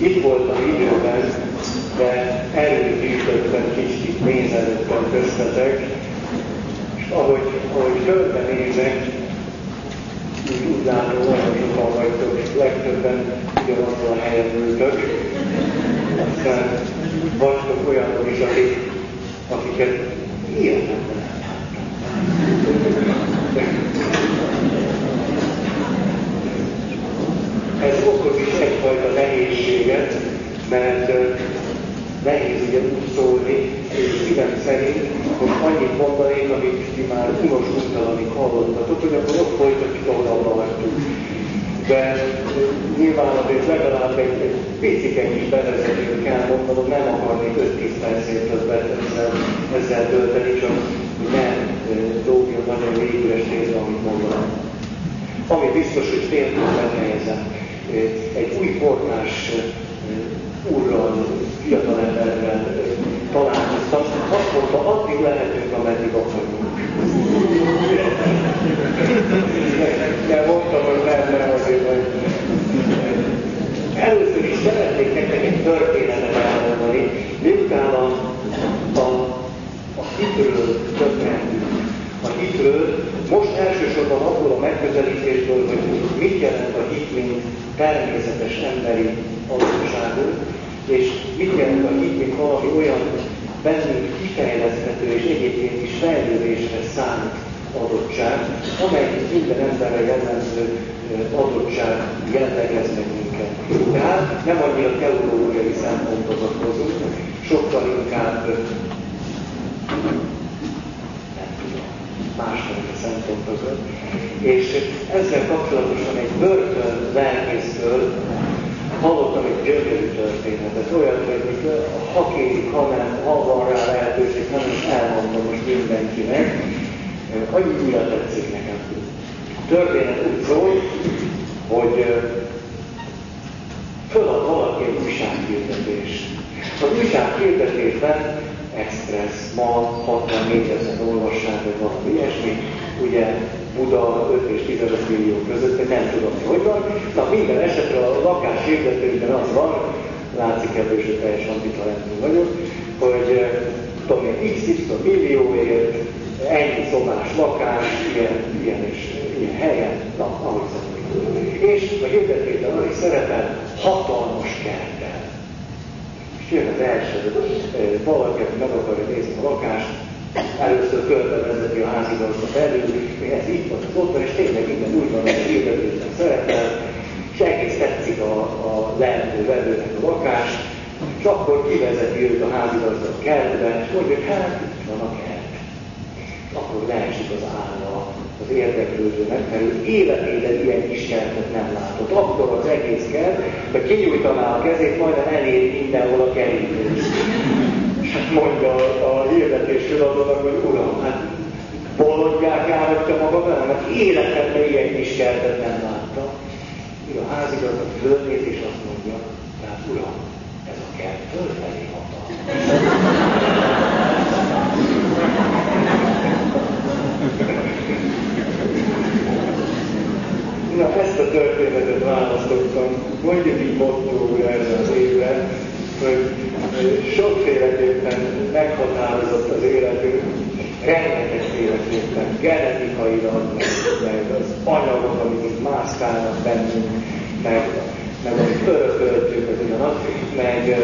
itt voltam időben, de előgyűjtöttem kicsit nézelődtem köztetek, és ahogy, ahogy körbe nézek, úgy, úgy látom, olyan sokan vagytok, és legtöbben ugyanazon a helyen ültök. Aztán vagytok olyanok is, akik, akiket életemben Ez okoz is egyfajta nehézséget, mert nehéz ugye úgy szólni, és szívem szerint most annyit mondanék, amit ti már unos amíg hallottatok, hogy akkor ott folytatjuk, ahol abba hagytuk. De nyilván azért legalább egy, egy picike kis bevezetőt kell mondanom, nem akarnék 5-10 percét többet ezzel, ezzel tölteni, csak ne dobjon nagyon végüles nézve, amit mondanom. Ami biztos, hogy fél befejezem. Egy új portás úrral, fiatalemberrel találkoztam, azt mondta, addig lehetünk, ameddig akarunk. De mondtam, hogy nem, nem azért, hogy először is szeretnék nektek egy történetet elmondani, miután a, a, a hitről többentünk. A hitről most elsősorban abból a megközelítésből, hogy mit jelent a hit, mint természetes emberi adottságunk, és mit jelent a hit, mint valami olyan bennünk kifejleszthető és egyébként is fejlődésre szánt adottság, amely minden emberre jellemző adottság jellegez minket. Tehát nem annyira teológiai szempontokhoz hozunk, sokkal inkább másfajta szempontokon. És ezzel kapcsolatosan egy börtön lelkésztől hallottam egy gyönyörű történetet, olyan, hogy ha kérik, ha nem, ha van rá lehetőség, nem is elmondom most mindenkinek, annyira tetszik nekem. A történet úgy szól, hogy fölad valaki egy újsághirdetést. Az újsághirdetésben Express, ma 64 ezer olvassák, vagy valami ilyesmi, ugye Buda 5 és 15 millió között, nem tudom, hogy van. Na minden esetre a lakás hirdetőben az van, látszik ebből, hogy teljesen antitalentű vagyok, hogy eh, tudom én, XY millióért, ennyi szobás lakás, ilyen, ilyen és ilyen helyen, na, ahogy szoktuk. És a hirdetésben az is szerepel hatalmas kerttel. És jön az első, eh, valaki, aki meg akarja nézni a lakást, először körbevezeti a házigazda felül, hogy ez így van, ott van, és tényleg minden úgy van, hogy a hirdetésben szerepel, és egész tetszik a, a lehető vevőnek a lakást, és akkor kivezeti őt a házigazda kertbe, és mondja, hogy hát itt van a kert. Akkor leesik az álla az érdeklődőnek, mert ő életében ilyen kis kertet nem látott. Akkor az egész kert, de kinyújtaná a kezét, majdnem elér mindenhol a kerítés mondja a hirdetés feladónak, hogy Uram, hát bolondják állítja maga vele, mert életemben ilyen kis kertet nem látta. Így a házigazda fölnéz és azt mondja, hát Uram, ez a kert fölfelé hatal. Na, ezt a történetet választottam, mondjuk így mottóra erre az évre, hogy sokféleképpen meghatározott az életünk, rengetegféleképpen, genetikailag, meg, az anyagok, amik mászkálnak bennünk, meg, meg amit örököltünk, az ugyanaz, meg,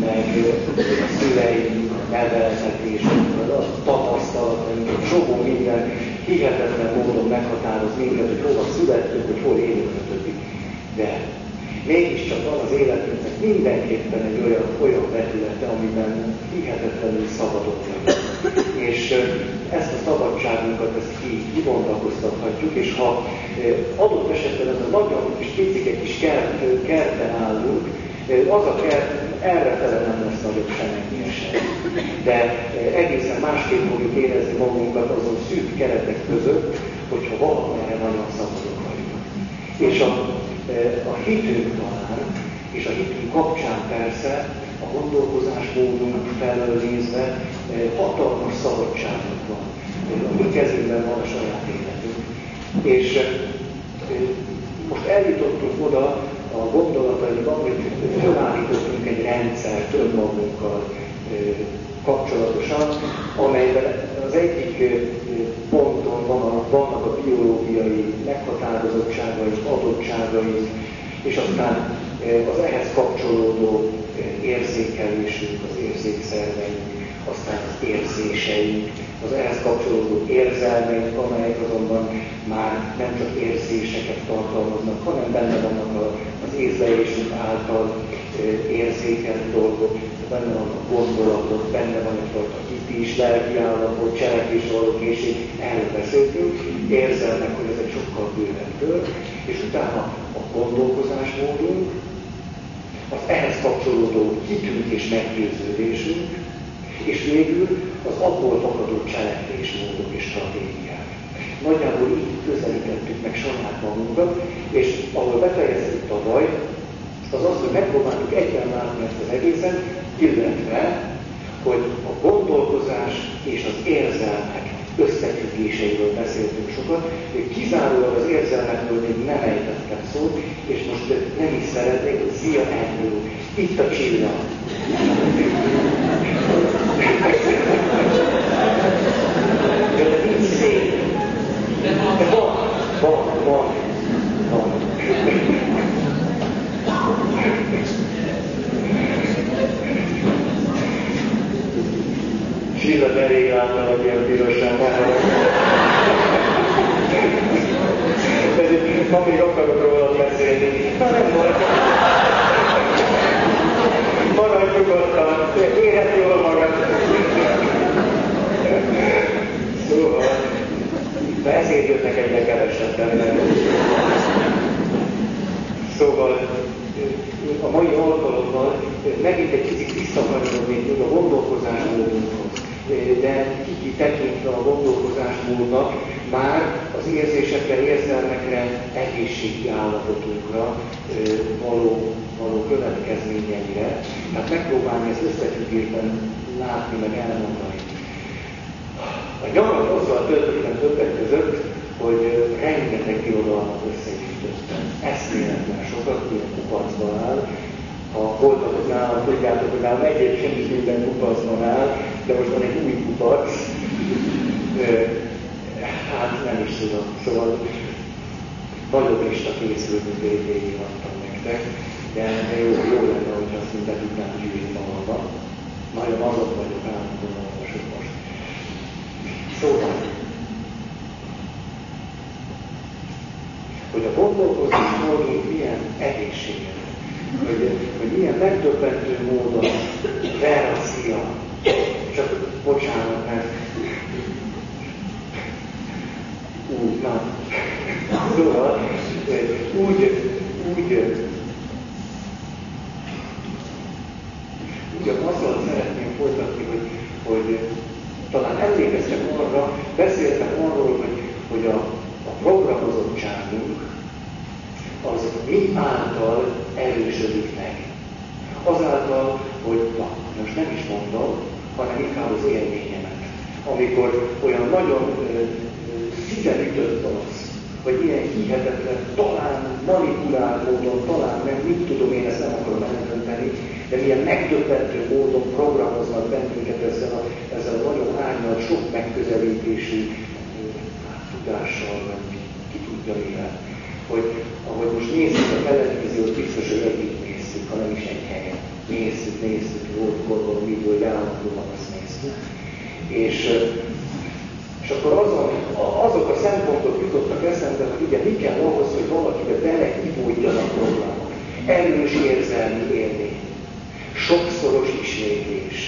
meg szüleink, neveltetés, a tapasztalataink, csomó minden hihetetlen módon meghatároz minket, hogy hova születtünk, hogy hol élünk, stb. De mégiscsak van az életünknek mindenképpen egy olyan, olyan vetülete, amiben hihetetlenül szabadok vagyunk. És ezt a szabadságunkat ezt ki, kibontakoztathatjuk, és ha adott esetben ez a nagyon kis picike kis kert, kertben állunk, az a kert errefele nem lesz nagyobb semmi sem. De egészen másképp fogjuk érezni magunkat azon szűk keretek között, hogyha valamire nagyon szabadok vagyunk. És a a hitünk talán, és a hitünk kapcsán persze a gondolkozásmódunk felől nézve hatalmas szabadságunk van. A mi kezünkben van a saját életünk. És most eljutottunk oda a gondolataiban, hogy felállítottunk egy rendszert önmagunkkal kapcsolatosan, amelyben az egyik ponton van a, vannak a biológiai meghatározottságai, adottságai, és aztán az ehhez kapcsolódó érzékelésünk, az érzékszerveink, aztán az érzéseink, az ehhez kapcsolódó érzelmeink, amelyek azonban már nem csak érzéseket tartalmaznak, hanem benne vannak az észlelésünk által érzékelt dolgok, benne vannak gondolatok, benne van egyfajta hit is, lelki állapot, cselekvés való készség, erről beszéltünk, érzelmek, hogy ez egy sokkal bővebb kör, és utána a gondolkozásmódunk, az ehhez kapcsolódó hitünk és meggyőződésünk, és végül az abból fakadó cselekvésmódok és stratégiák. Nagyjából így közelítettük meg saját magunkat, és ahol befejeztük tavaly, az az, hogy megpróbáltuk egyben látni ezt az egészet, illetve, hogy a gondolkozás és az érzelmek összefüggéseiről beszéltünk sokat, hogy kizárólag az érzelmekről még nem ejtettem szót, és most nem is szeretnék, hogy szia Andrew, itt a csillag. Meg. Azáltal, hogy na, most nem is mondom, hanem inkább az élményemet. Amikor olyan nagyon szíven ütött az, vagy ilyen hihetetlen, talán manipulált módon, talán nem, mit tudom én, ezt nem akarom eldönteni, de milyen megdöbbentő módon programoznak bennünket ezzel a, ezzel a nagyon árnyalt, sok megközelítésű hát, tudással, vagy ki tudja mivel. Hogy ahogy most nézzük a televíziót, biztos, hogy együtt nézzük, ha nem is egy helyen. Nézzük, nézzük, volt gondolom, hogy állandóan azt nézzük. És és akkor azon, azok a szempontok jutottak eszembe, hogy ugye mi kell ahhoz, hogy valakibe belehívódjanak programok. Erős érzelmi élmény, sokszoros ismétlés,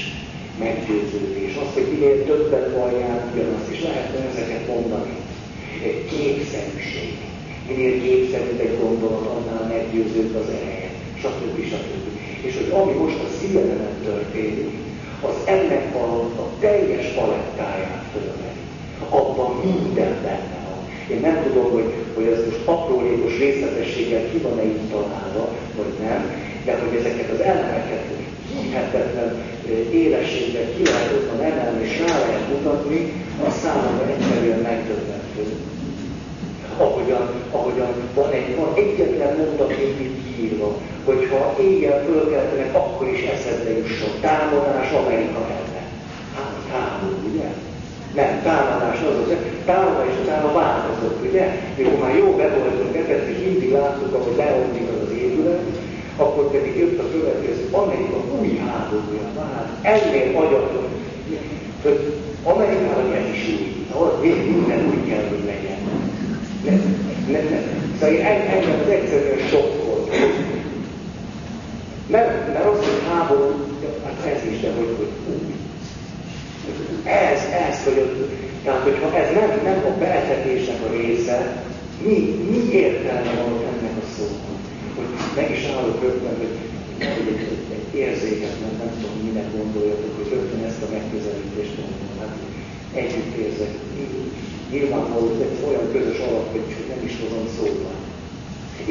meggyőződés, az, hogy minél többet valljál ugyanazt, és lehetne ezeket mondani. Képszerűség. Minél képszerűbb egy gondolat, annál meggyőzőbb az ereje, stb. stb. És hogy ami most a szívemen történik, az ennek a, a teljes palettáját fölveti abban minden benne van. Én nem tudom, hogy, hogy ez most aprólékos részletességgel ki van-e így találva, vagy nem, de hogy ezeket az elemeket hihetetlen élességgel ki lehet emelni, és rá lehet mutatni, az számomra egyszerűen megdöbbentő. Ahogyan, ahogyan van, egy, van egyetlen mondat itt írva, hogyha éjjel fölkeltenek, akkor is eszedbe jusson. Támadás Amerika ellen. Hát háború, ugye? Nem, támadás az az, támadás utána változott, ugye? Mikor már jó be voltunk ebben, és mindig láttuk, ahogy leomlik az az épület, akkor pedig jött a következő, Amerika új háborúja már, ennél agyatok. Amerikában ez is új, ahol minden úgy kell, hogy legyen. Nem, nem, nem. Szóval engem az egyszerűen sok volt. Mert, mert az, hogy háború, hát ez is, de hogy, hogy új. Ez, ez, hogy ott, tehát hogyha ez nem, nem a beltetésnek a része, mi, mi értelme van ennek a szónak? Hogy meg is állok rögtön, hogy egy, egy, egy érzéket, nem, nem tudom, minek gondoljatok, hogy rögtön ezt a megközelítést mondom. Hát együtt érzek. Nyilvánvaló, hogy ez olyan közös alap, hogy nem is hozom szóba.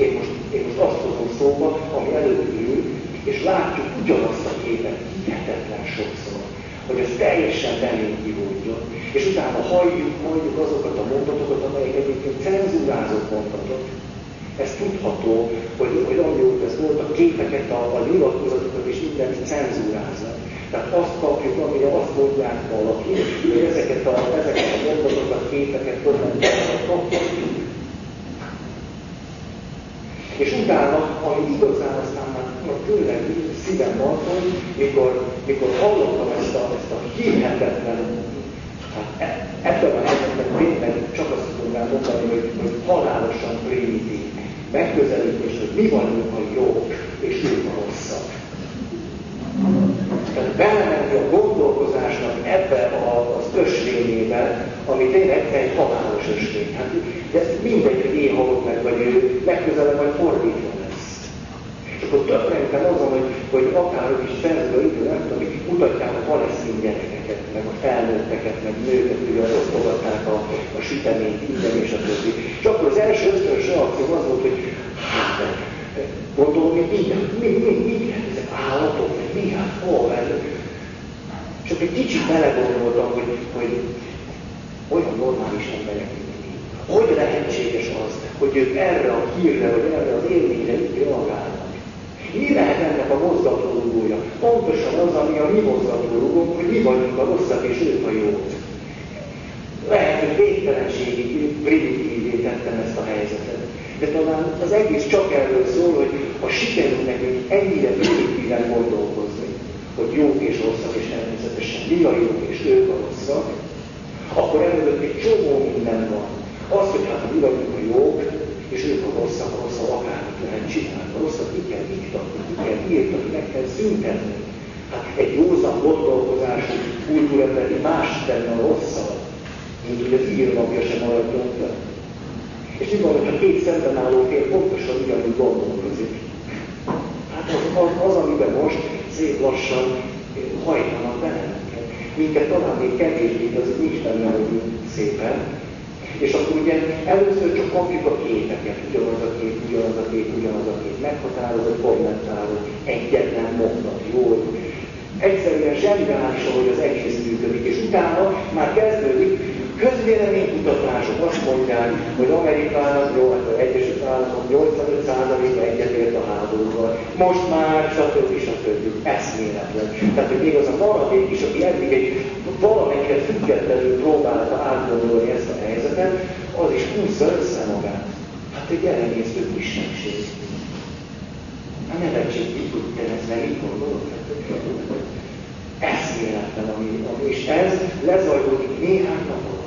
Én most, én most azt hozom szóba, ami előtt ül, és látjuk ugyanazt a képet hihetetlen sokszor, hogy ez teljesen belém kivódjon, és utána halljuk, halljuk azokat a mondatokat, amelyek egyébként cenzúrázott mondatok. Ez tudható, hogy, hogy amióta ez volt, a képeket, a, a nyilatkozatokat és mindent cenzúráznak. Tehát azt kapjuk, amire azt mondják valaki, hogy ezeket a, ezeket a mondatokat, képeket, kommentárokat kapjuk. És utána, ami igazán aztán már tényleg szívem van, mikor, mikor hallottam ezt a, ezt a hihetetlen, hát e, ebben a helyzetben tényleg csak azt tudom mondani, hogy, hogy halálosan primitív megközelítés, hogy mi vagyunk a jók, és ők a rosszak. Tehát belemenni a gondolkozásnak ebbe az ösvényébe, ami tényleg egy halálos ösvény. Hát de ez mindegy, hogy én halok meg, vagy ő legközelebb majd fordítva lesz. És akkor többentem azon, hogy, hogy akárhogy is szerzve idő, tudom, hogy mutatják a palesztin gyerekeket, meg a felnőtteket, meg nőket, hogy osztogatták a, a süteményt, minden és a többi. És akkor az első ösztönös reakció az volt, hogy hát, gondolom, hogy minden, mi, mi, mi, mi, állatok, mi, hát hol, ez, csak egy kicsit belegondoltam, hogy, hogy olyan normális emberek, hogy lehetséges az, hogy ők erre a hírre, vagy erre az élményre így reagálnak? Mi lehet ennek a mozgatórugója? Pontosan az, ami a mi mozgatórugónk, hogy mi vagyunk a rosszak, és ők a jók. Lehet, hogy végtelenségig primitívé tettem ezt a helyzetet. De talán az egész csak erről szól, hogy ha sikerül nekünk ennyire primitíven gondolkozni, hogy jók és rosszak, és természetesen mi a jók, és ők a rosszak, akkor előtt egy csomó minden van. Az, hogy hát mi vagyunk a jók, és ők a rosszak, a rosszak akármit lehet csinálni. A rosszak ki kell iktatni, ki kell írtani, meg kell szüntetni. Hát egy józan gondolkozású kultúra pedig más tenne a rosszal, mint hogy az írnapja sem maradjon. És mi van, hogyha két szemben álló fél pontosan ugyanúgy gondolkozik? Hát az, az, az, amiben most szép lassan hajtanak bennünket. Minket talán még kevésbé, az nincs benne, hogy szépen, és akkor ugye először csak kapjuk a képeket, ugyanaz a kép, ugyanaz a kép, ugyanaz a kép, meghatározott, kommentáló, egyetlen mondat, jó. Egyszerűen zseniális, ahogy az egész működik, és utána már kezdődik, közvéleménykutatások azt mondják, hogy Amerikának, jó, hát az Egyesült Államok 85%-a egyetért a háborúval. Most már, stb. stb. eszméletlen. Tehát, hogy még az a maradék is, aki eddig egy valamennyire függetlenül próbálta átgondolni ezt a helyzetet, az is húzza össze magát. Hát egy elenyésztő kisebbség. Hát nevetség, így hogy te ezt meg így gondolod. Eszméletlen, ami, ami, és ez lezajlódik néhány nap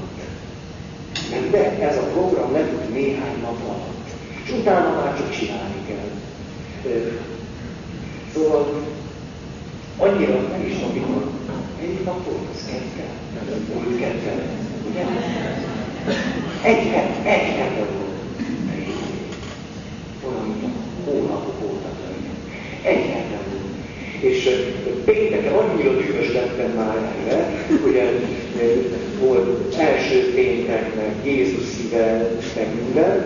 Nem, de ez a program lefut néhány nap alatt. És utána már csak csinálni kell. Szóval annyira nem is tudom, mikor Melyik nap volt az kedve? Múlt kedve, ugye? Egy het, egy hete volt. Olyan, mint a hónapok óta Egy hete volt. És pénteken annyira dühös lettem már erre, ugye volt első péntek, meg Jézus szíve, meg minden,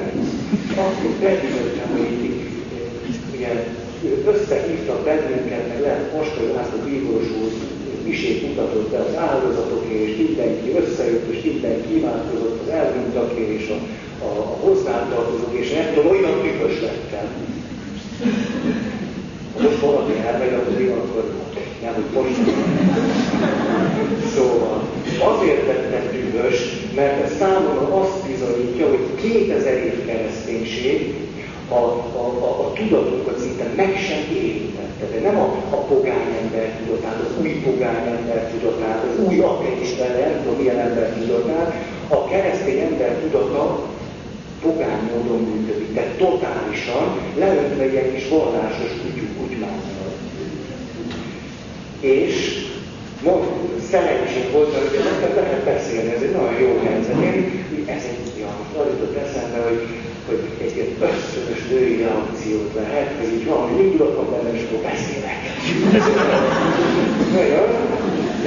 akkor bedühöttem, hogy ugye összehívtak bennünket, meg lehet Pastor a bíboros úr misét mutatott be az áldozatokért, és mindenki összejött, és mindenki imádkozott az elhunytakért, és a a, a hozzátartozók, és tudom, olyan tükös lettem. Most valaki elmegy, akkor nem, hogy most. Szóval azért lettem tükös, mert ez számomra azt bizonyítja, hogy 2000 év kereszténység a, a, a, a tudatunkat szinte meg sem érintette. De nem a, a pogány ember tudatát, az új pogány ember tudatát, az új ateista, nem tudom milyen ember tudatát, a keresztény ember tudata pogány módon működik, de totálisan leöntve ilyen kis vallásos. És szerencsém volt, hogy nekem lehet beszélni, ez egy nagyon jó helyzet. Én, ez egy, most arra jutott eszembe, hogy hogy egy ilyen ösztönös női reakciót lehet, hogy így valami indulok van benne, és akkor beszélek. Nagyon.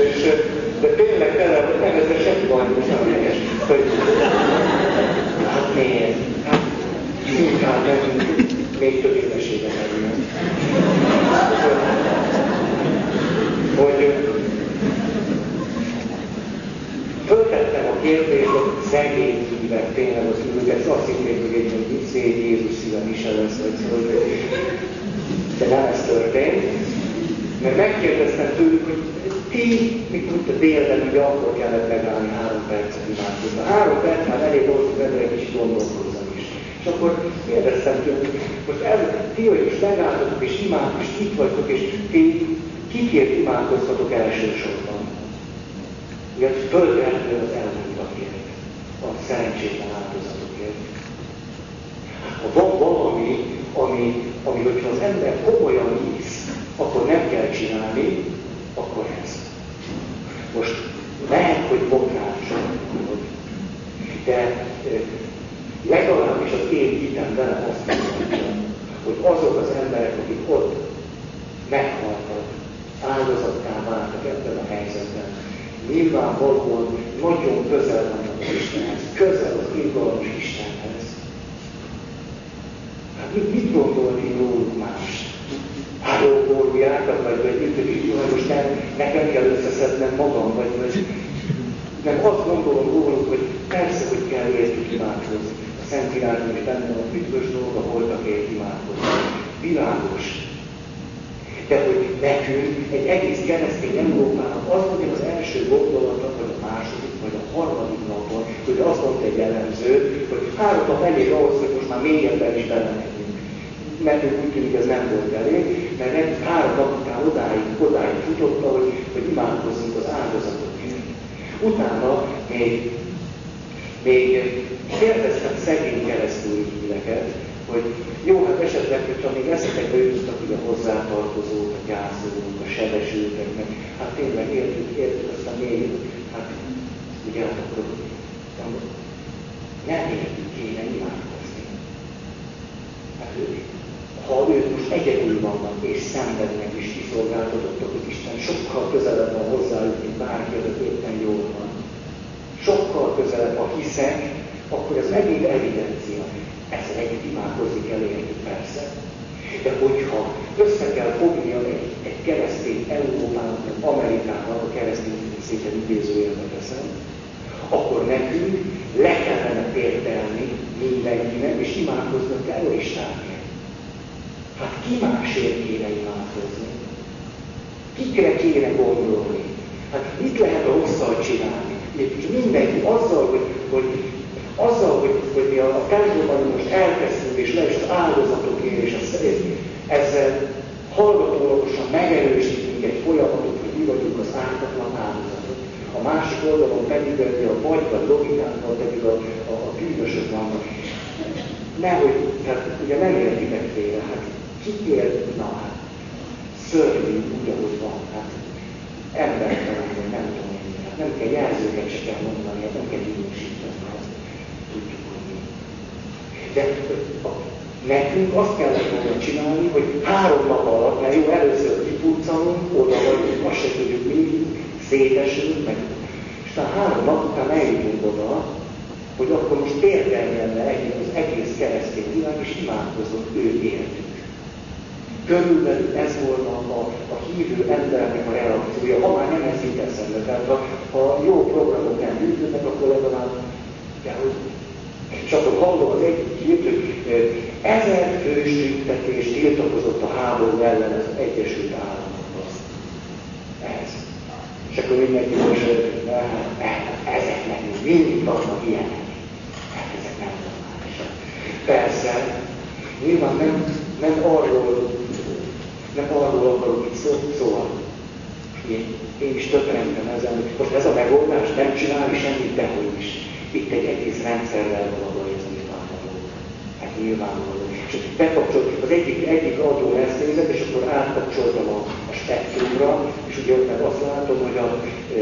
És, de tényleg tele, nem ezzel semmi baj, most nem helyes, hogy hát miért? Hát inkább nem, még több évesége merülnek. Hogy föltettem a kérdést, hogy szegény hívek tényleg az ülőket, azt hitték, hogy egy egy szép Jézus szíve is lesz, vagy szóval, de nem ez történt. Mert megkérdeztem tőlük, hogy ti, mikor a délben, ugye akkor kellett megállni három percet imádkozni. Három perc már elég volt, hogy ebben egy kicsit gondolkozzam is. És akkor kérdeztem tőlük, hogy el, ti, hogy most megálltatok és imád, és itt vagytok, és ti kikért imádkoztatok elsősorban? Ugye föltehető az elmondtakért, a szerencsétlen áldozatokért. Ha van valami, ami, ami hogyha az ember komolyan hisz, akkor nem kell csinálni, akkor ez. Most lehet, hogy botrácson, de legalábbis az én hitem vele azt mondja, hogy azok az emberek, akik ott áldozattá váltak ebben a helyzetben, nyilvánvalóan nagyon közel vannak az Istenhez, közel az irgalmas Istenhez. Hát mit, mit gondolni róluk más? Hálóború jártak, vagy, vagy mit, hogy most nem, nekem kell összeszednem magam, vagy, vagy nem azt gondolom róluk, hogy persze, hogy kell értük imádkozni. A Szent Királyban is benne a üdvös dolga voltak ért imádkozni. Világos, de hogy nekünk egy egész keresztény Európának az volt az első gondolata, vagy a második, vagy a harmadik napon, hogy azt mondta egy jellemző, hogy három nap elég ahhoz, hogy most már mélyebben is belemegyünk. Nekünk úgy tűnik, ez nem volt elég, mert nekünk három nap után odáig, odáig futotta, hogy, hogy imádkozzunk az áldozatokért. Utána még, még kérdeztem szegény keresztül híveket, hogy jó, hát esetleg, hogyha még eszetekbe jutottak hogy a hozzátartozók, a gyászolók, a sebesültek, meg hát tényleg értük, értük, aztán még, hát ugye hát akkor nem értük kéne imádkozni. Hát ők, ha ők most egyedül vannak és szenvednek és kiszolgáltatottak, hogy Isten sokkal közelebb van hozzájuk, mint bárki, az éppen jól van. Sokkal közelebb, ha hiszek, akkor ez megint evidencia. Ezzel együtt imádkozni kell érni, persze. De hogyha össze kell fognia egy, egy keresztény Európának, vagy Amerikának, a keresztény szépen idézőjelbe teszem, akkor nekünk le kellene térdelni mindenkinek, és imádkoznunk kell Istenért. Hát ki másért kéne imádkozni? Kikre kéne gondolni? Hát mit lehet a rosszal csinálni? És mindenki azzal, hogy, hogy azzal, hogy, hogy mi a templomban most elkezdtünk, és le is az áldozatokért, és az, ezzel hallgatólagosan megerősítünk egy folyamatot, hogy mi vagyunk az ártatlan áldozatok. A másik oldalon pedig a vagy vagy logikánkkal pedig a, a, a bűnösök vannak. Nehogy, tehát ugye nem értitek félre, hát ki ér, na hát, szörnyű úgy, ahogy van, hát embertelen, vagy nem tudom én, hát nem kell jelzőket se kell mondani, hát nem kell minősíteni. De nekünk azt kellett volna csinálni, hogy három nap alatt, mert jó, először kipuccanunk, oda vagyunk, azt se tudjuk mi, szétesünk, meg. És aztán három nap után eljutunk oda, hogy akkor most térdeljen együtt az egész keresztény világ, és imádkozott ő értük. Körülbelül ez volt a, a, a hívő embernek a reakciója, ha már nem ez jut eszembe. Tehát ha, ha jó programok nem működnek, akkor legalább kell, hogy És akkor hallom az egyik hírt, hogy ezer fős tüntetés tiltakozott a háború ellen az Egyesült Államokban. Ez. És akkor mindenki most, hogy ezeknek mindig vannak ilyenek. Hát ezek nem normálisak. Persze, nyilván nem, nem arról, nem arról akarok itt szó, szóval. Én, én is többentem ezen, hogy most ez a megoldás nem csinálni semmit, dehogy is. Itt egy egész rendszerrel ez nyilvánvaló. Hát nyilvánvaló. És bekapcsolt, az egyik, egyik adó nézett, és akkor átkapcsoltam a, a spektrumra, és ugye ott meg azt látom, hogy a, e,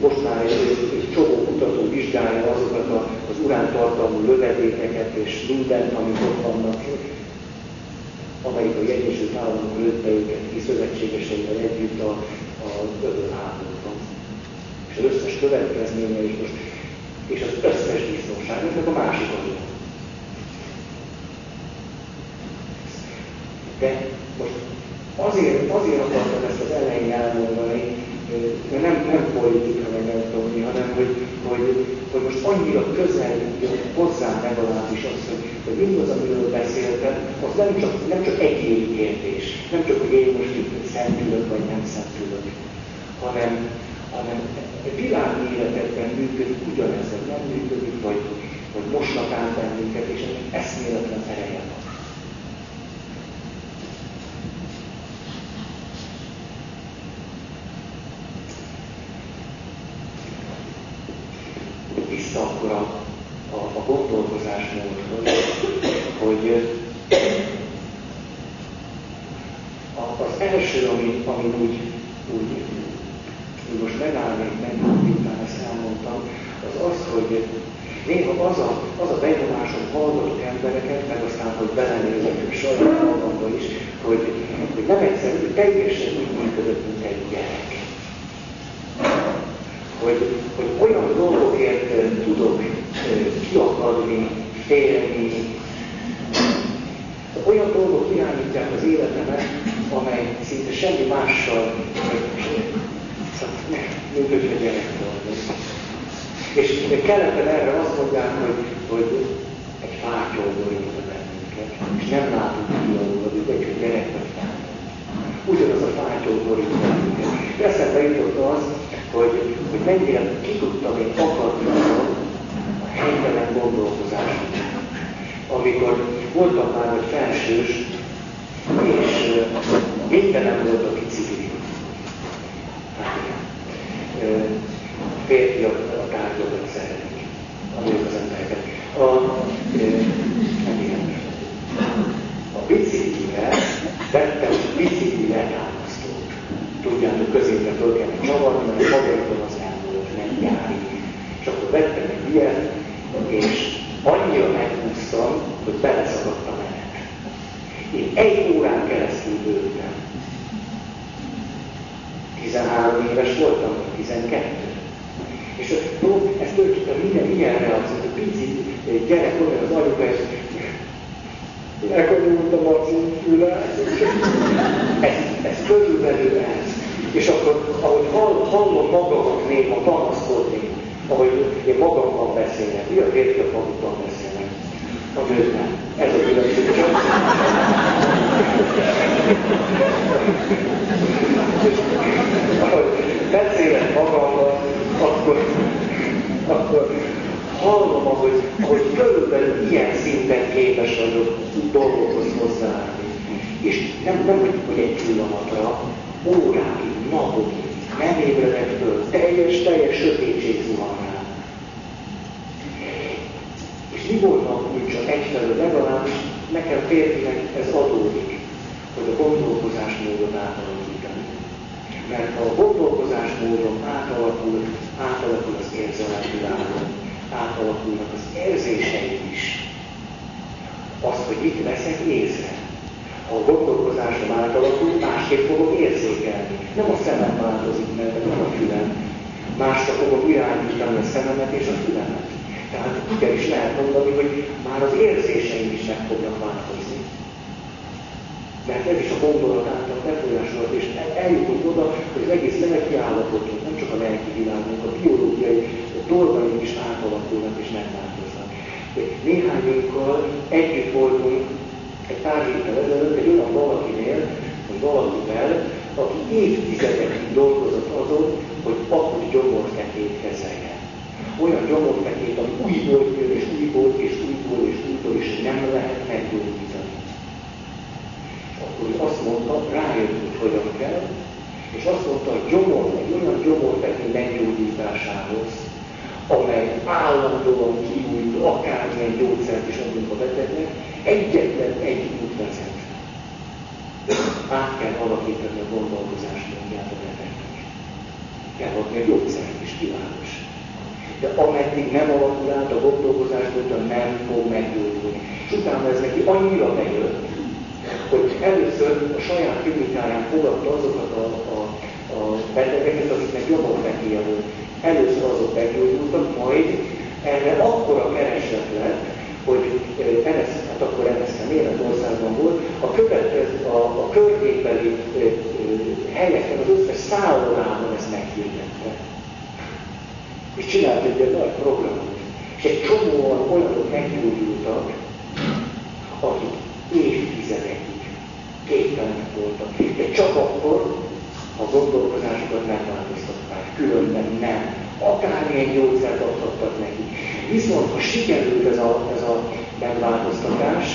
most már egy, egy csomó kutató vizsgálja azokat a, az urántartalmú lövedékeket és mindent, amik ott vannak, amerikai Egyesült Államok lőtte őket ki szövetségeseivel együtt a, a háborúban. És az összes következménye is most, és az összes biztonság, ez a másik oldal. De most azért, azért akartam ezt az elején elmondani, mert nem, nem politika, meg nem tudom hanem hogy, hogy, hogy most annyira közel jön hozzám legalábbis az, hogy, hogy mindaz, amiről beszéltem, az nem csak, nem csak egyéni kérdés, nem csak, hogy én most itt szentülök, vagy nem szentülök, hanem, hanem világéletekben működik ugyanez, vagy nem működik, vagy, vagy mosnak át bennünket, és eszméletlen ereje van. vissza akkor a, a, a gondolkozásmódhoz, hogy az első, ami, ami úgy, úgy, úgy most megállnék meg, miután ezt elmondtam, az az, hogy néha az a, az a benyomásom hallgatok embereket, meg aztán, hogy belenézek hogy saját magamba is, hogy, hogy nem egyszerű, hogy teljesen úgy működött, mint egy gyerek. Hogy, hogy olyan dolgokért tudok kiakadni, félni, olyan dolgok irányítják az életemet, amely szinte semmi mással mint hogy a gyerek És keleten erre azt mondják, hogy, hogy egy fátyol borítja bennünket, és nem látunk kialul, hogy egy gyerek vagy fátyol. Ugyanaz a fátyol borítja bennünket. Eszembe jutott az, hogy, hogy mennyire ki tudtam én akadni a helytelen gondolkozást. Amikor voltam már egy felsős, és végtelen volt a bicikli. Férfiak a tárgyakat szeretik, a nők az embereket. A, nem ilyen. A biciklivel vettem bicikli letámasztót. Tudjátok, középre föl kellene csavarni, mert magadban az elmúlt nem gyári. És akkor vettem egy ilyet, és annyira meghúztam, hogy beleszakadt a menet. Én egy órán keresztül bőltem. 13 éves voltam, 12. És ezt tulajdonképpen minden ilyen reakció, hogy pici gyerek olyan az anyuka, és elkanyultam a füle, ez, ez körülbelül ez. És akkor, ahogy hall, hallom magamat néha panaszkodni, ahogy én magamban beszélek, mi a férfiak magukban beszélnek? A nők nem. Ez a különbség. Ahogy beszélek magamban, akkor, akkor hallom, ahogy, ahogy körülbelül ilyen szinten képes vagyok dolgokhoz hozzáállni. És nem, nem hogy egy pillanatra, órákig, napokig, nem ébredek föl, teljes, teljes sötétség zuhan rá. És mi volna, hogy csak egyfelől legalábbis nekem férfinek ez adódik, hogy a gondolkozásmódot átalakítani. Mert a gondolkozásmódon átalakul, átalakul az érzelemvilágom, átalakulnak az érzéseim is. Azt, hogy mit veszek észre. Ha a gondolkozásom átalakul, másképp fogok érzékelni. Nem a szemem változik meg, nem a fülem. Másra fogok irányítani a szememet és a fülemet. Tehát ugye is lehet mondani, hogy már az érzéseim is meg fognak változni. Mert ez is a gondolat által befolyásolt, és eljutunk oda, hogy az egész lelki állapotunk, nem csak a lelki világunk, a biológiai dolgaink is átalakulnak és megváltoznak. Néhányunkkal együtt voltunk egy pár héttel ezelőtt egy olyan valakinél, vagy valakivel, aki évtizedekig dolgozott azon, hogy akut gyomorfekét kezelje. Olyan gyomorfekét, ami újból jön, és újból, és újból, és újból, és nem lehet meggyógyítani. Akkor azt mondta, rájött, hogy hogyan kell, és azt mondta, hogy gyomor, egy olyan gyomorfekő meggyógyításához, amely állandóan kiújt, akármilyen gyógyszert is adunk a betegnek, egyetlen egy út vezet. Át kell alakítani a gondolkozást módját a betegnek. Kell adni a gyógyszert is, kívános. De ameddig nem alakul át a gondolkozás nem fog meggyógyulni. És utána ez neki annyira bejött, hogy először a saját klinikáján fogadta azokat a, a, a betegeket, akiknek jobban neki volt. Először azok meggyógyultak, majd erre akkora kereslet lett, hogy NSZ, hát akkor NSZ Németországban volt, a következő, a, a környékbeli helyeken, az összes szállodában ezt meghirdette. És csinált egy ilyen nagy programot. És egy csomóan olyanok meggyógyultak, akik évtizedekig képtelenek voltak. De csak akkor, ha gondolkozásokat megváltoztatták, különben nem. Akármilyen gyógyszert adhattak neki. Viszont, ha sikerült ez a, ez a megváltoztatás,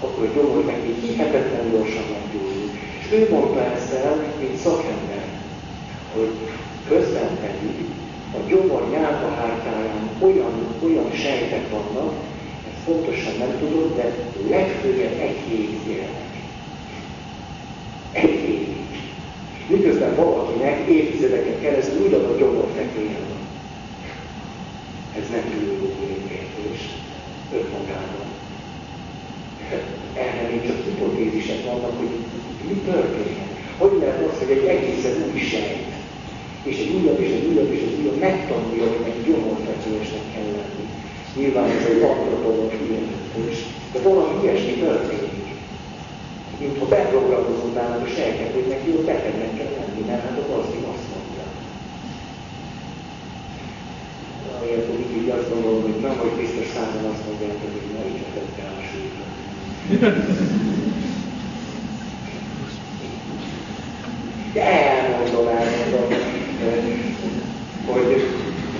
akkor gyomor neki hihetetlen gyorsan meggyógyul. És ő mondta ezt el, mint szakember, hogy közben pedig a gyomor nyálkahártyáján olyan, olyan sejtek vannak, ezt pontosan nem tudod, de legfőjebb egy hétig élnek. Miközben valakinek évtizedeken keresztül ugyanaz gyomorfekvője van. Ez nem biológiai kérdés önmagában. Erre még csak hipotézisek vannak, hogy mi történhet. Hogy lehet az, hogy egy egészen új sejt, és egy újabb, és egy újabb, és egy újabb megtanulja, hogy egy gyomorfekvősnek kell lenni. Nyilván ez egy akrotóval hihetetős, de valami ilyesmi történik. Mint ha beprogramozódnának a sejtek, hogy betegnek kell lenni, mert hát a gazdi azt mondja. Amiért úgy így azt gondolom, hogy nem, hogy biztos százan azt mondják, hogy ma így vetette a súlyra. De elmondom, elmondom, hogy,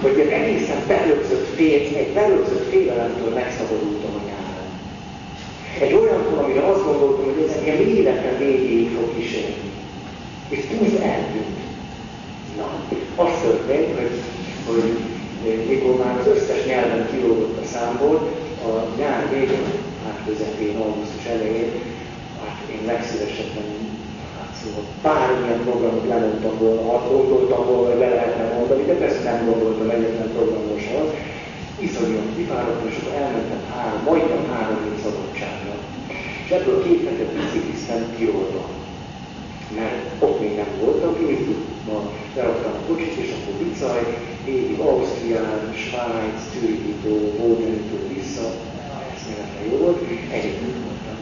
hogy egészen belőzött fél, egy belőzött félelemtől megszabadultam a. Egy olyankor, amire azt gondoltam, hogy ez engem életem végéig fog kísérni. És úgy eltűnt. Na, azt történt, hogy, hogy mikor már az összes nyelven kilógott a számból, a nyár végén, hát közepén, augusztus elején, hát én legszívesebben Szóval bármilyen programot lemondtam volna, gondoltam volna, hogy le lehetne mondani, de persze nem gondoltam egyetlen programról sem. Iszonyúan kifáradtam, és akkor elmentem három, majdnem három hét szabadságra. És ebből két hetet bicikliztem Tirolba. Mert ott még nem voltam, ma leraktam a kocsit, és akkor bicaj, végig Ausztrián, Svájc, Zürichitől, Bodenitől vissza, eszméletlen jó volt, egyébként voltam.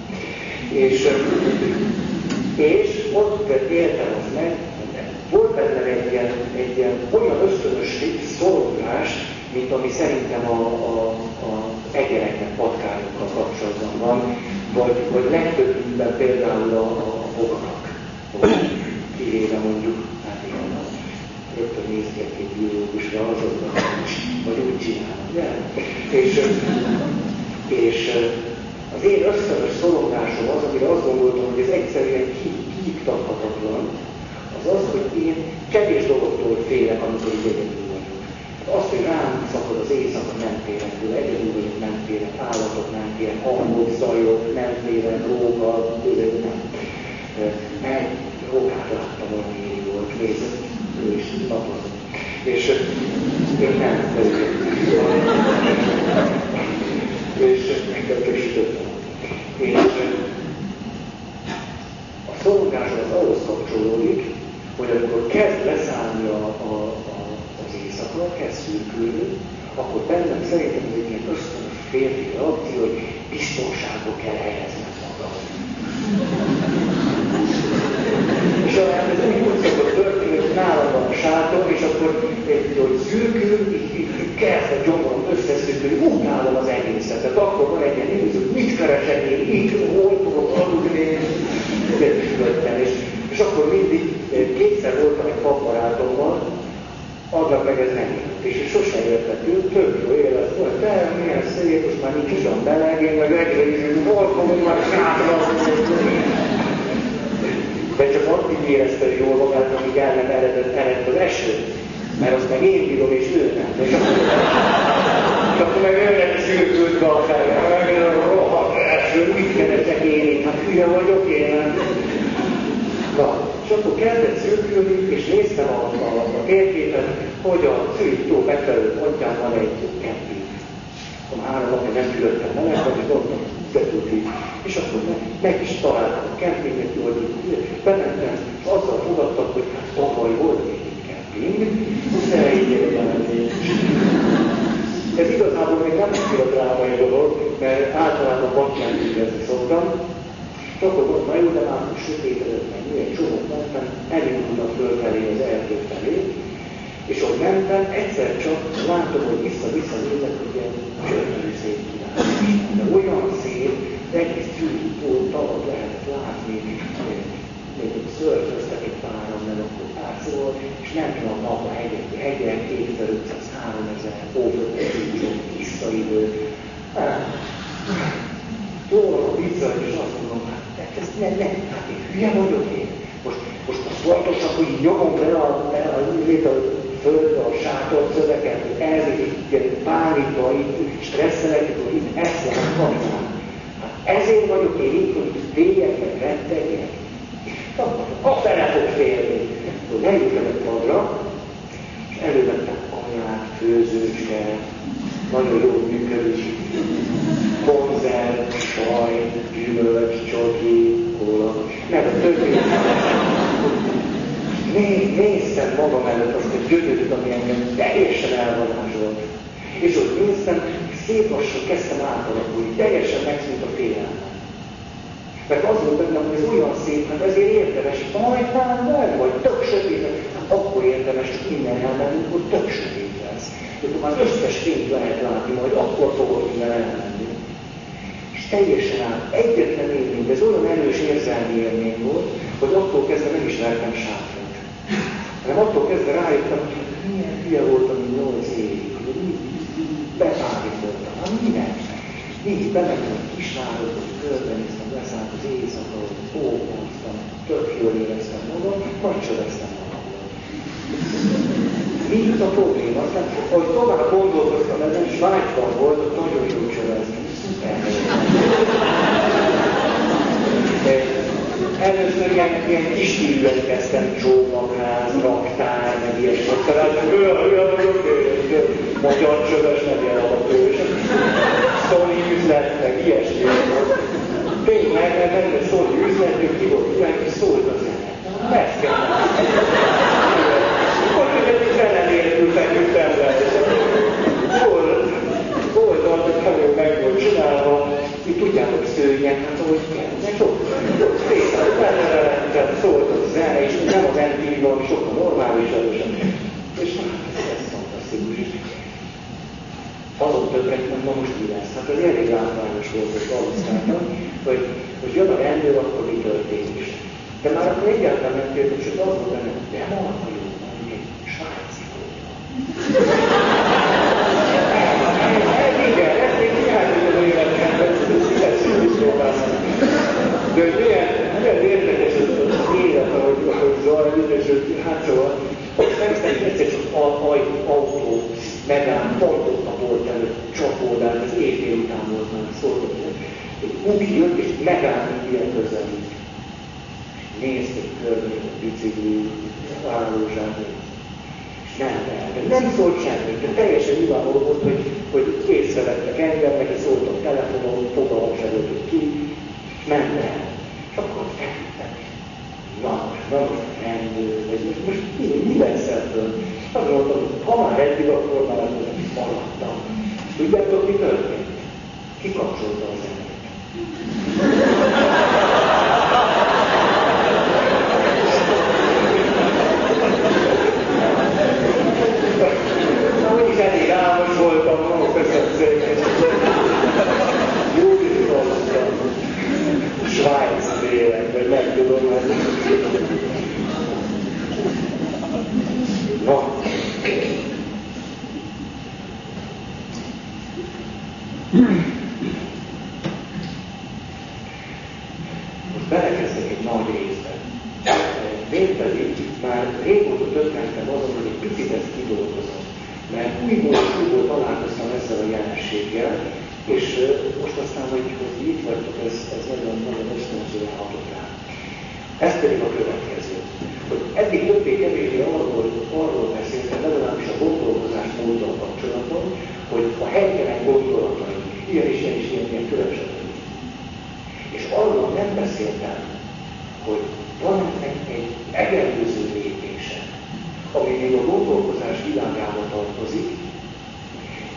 És és ott éltem az meg, volt bennem egy ilyen, egy ilyen olyan ösztönös szorongás, mint ami szerintem a, a, a egereknek, patkányokkal kapcsolatban van, vagy, vagy legtöbbünkben például a, a bogarak, kivéve mondjuk, hát igen, rögtön néztek egy biológusra, azokban vagy úgy csinálnak, nem? És, és az én összönös szorongásom az, amire azt gondoltam, hogy ez egyszerűen kiiktathatatlan, az az, hogy én kevés dologtól félek, amikor így egyedül. Az, hogy rám szakad az éjszaka, nem félek tőle, egyedül vagyok, nem félek, állatok nem félek, hangok, zajok, nem félek, róka, nem. Egy rókát láttam, olyan éri volt, nézett, ő is napozott. És én nem, és engem kösítettem. És a szorongás az ahhoz kapcsolódik, hogy amikor kezd leszállni a, a, a, éjszaka, kezd szürkülni, akkor bennem szerintem egy ilyen ösztönös férfi reakció, hogy biztonságba kell helyezni magam. És ez úgy, úgy szokott történni, hogy nálam van a sátor, és akkor hogy szürkül, így, így kezd a gyomrom összeszűkülni, utálom az egészet. Tehát akkor van egy ilyen néző, mit keresek én itt, hol fogok aludni, és, és akkor mindig kétszer voltam egy paparátommal, adnak meg ez nem És, sose értető, tök jó élet volt, de milyen szép, most már nincs olyan meleg, én meg egyre is, hol fogom már sátra, de csak addig érezte jól magát, amíg el nem eredett, eredt az eső. Mert azt meg én bírom, és ő nem. És akkor, meg őnek szürkült be a feje. Meg rohadt eső, mit keresek én? Hát hülye vagyok én. Nem? Na, és akkor kezdett szürkülni, és néztem a, a, a térképen, hogy a Szűz tó megfelelő pontján van egy kemping. Akkor három napja nem küldöttem meleg, hogy ott betudni. És akkor meg, meg is találtam a kempinget, hogy bementem, és azzal fogadtak, hogy hát tavaly volt még egy kemping, de így Ez igazából még nem annyira drámai dolog, mert általában bakkempingezni szoktam, volt na jó, de már sötétedett meg, milyen csomót mentem, elindultam fölfelé az erdő felé, és ott mentem, egyszer csak látom, hogy vissza-vissza nézek, hogy ilyen gyönyörű szép király. De olyan szép, de egész gyűjtó tavat lehetett látni, még ott szörföztek egy páran, mert akkor táncolt, és nem tudom, a nap a hegyek, hegyek 2500-3000 óvöldön, visszaidő. Tól vissza, és azt mondom, hát ezt ne, ne, hát én hülye vagyok én. Most, most az fontosak, hogy nyomom be a, be a, a, a földre a sátor szöveket, hogy ilyen pánikba, így stresszelek, hogy itt ezt lehet kapni. Ezért vagyok én itt, hogy féljek, meg. A fele fog félni. Akkor leültem egy padra, és elővettem kaját, főzőcske, nagyon jó működik, többi. Né, néztem magam előtt azt a gyönyörűt, ami engem teljesen elvarázsolt. És ott néztem, szép lassan kezdtem átalakulni, teljesen megszűnt a félelem. Mert az volt bennem, hogy ez olyan szép, hát ezért érdemes, majd már meg vagy, tök sötét, akkor érdemes csak innen elmenni, hogy tök sötét lesz. Akkor már összes fényt lehet látni, majd akkor fogok innen elmenni. Teljesen át, egyetlen élmény, ez olyan erős érzelmi élmény volt, hogy attól kezdve nem is vertem sátrat. Hanem attól kezdve rájöttem, hogy milyen hülye voltam, mint 8 évig, hogy beállítottam. Hát minek? Így bementem a kisvárosba, körbenéztem, leszállt az éjszaka, hogy óvóztam, tök jól éreztem magam, majd csöveztem magamról. Mi a probléma? Aztán, ahogy tovább gondolkoztam, ez nem Svájcban volt, ott nagyon jó csövezni. Szuper. Először ilyen, ilyen kis hívőt kezdtem, csónakház, raktár, meg ilyesmi. Vagyok, magyar csöves, ilyen alapős. Sony üzlet, meg ilyesmi. Tényleg, mert de Sony üzlet, ő ki volt és szólt a zene. Ezt kell. Hogy egy zene nélkül feküdtem le. Volt, az, hogy nagyon meg volt csinálva, így tudjátok szőnyek, hát ahogy kell, de sok, szépen belelettem, szólt a zene, és nem az MTV, ami sokkal normálisabb, és ez fantasztikus. Azon többet, na most mi lesz? Hát az elég látványos volt, hogy valószínűleg, hogy, hogy jön a rendőr, akkor mi történik. De már akkor egyáltalán nem kérdés, csak az volt benne, de marha jó, mondjuk egy svájci kóta. Igen, ezt még hiányzik az életemben, ez. De hogy milyen, milyen érdekes az élet, ahogy, ahogy zajlik, és hogy hát szóval, nem egyszer csak autó megáll, pont ott a bolt előtt csapódás, az éjfél után volt már szólt, egy kuki jött, és megállt ilyen közelít. Nézték körbe, a bicikli, a állózsák, és nem el. Nem szólt semmit, de teljesen nyilvánvaló volt, hogy, hogy észrevettek engem, neki szóltak telefonon, fogalmam sem volt, ki, és ment el. És akkor feküdtek. Na, na most rendőr, vagy most, mi, mi lesz ebből? Azt mondtam, hogy ha már eddig, akkor már maradtam. Tudjátok, mi történt? Kikapcsolta a zenét. Mégpedig már régóta tökkentem azon, hogy egy picit ezt kidolgozom. Mert újból és újból találkoztam ezzel a jelenséggel, és most aztán, hogy, hogy itt vagytok, ez, ez nagyon, nagyon ösztönzően hatott rá. Ez pedig a következő, hogy eddig többé-kevésbé arról, arról beszéltem, legalábbis a gondolkozás móddal kapcsolatban, hogy a helytelen gondolatai, ilyen is, ilyen is, ilyen, ilyen kövessetek. És arról nem beszéltem, hogy van ennek egy megelőző lépése, ami még a gondolkozás világába tartozik,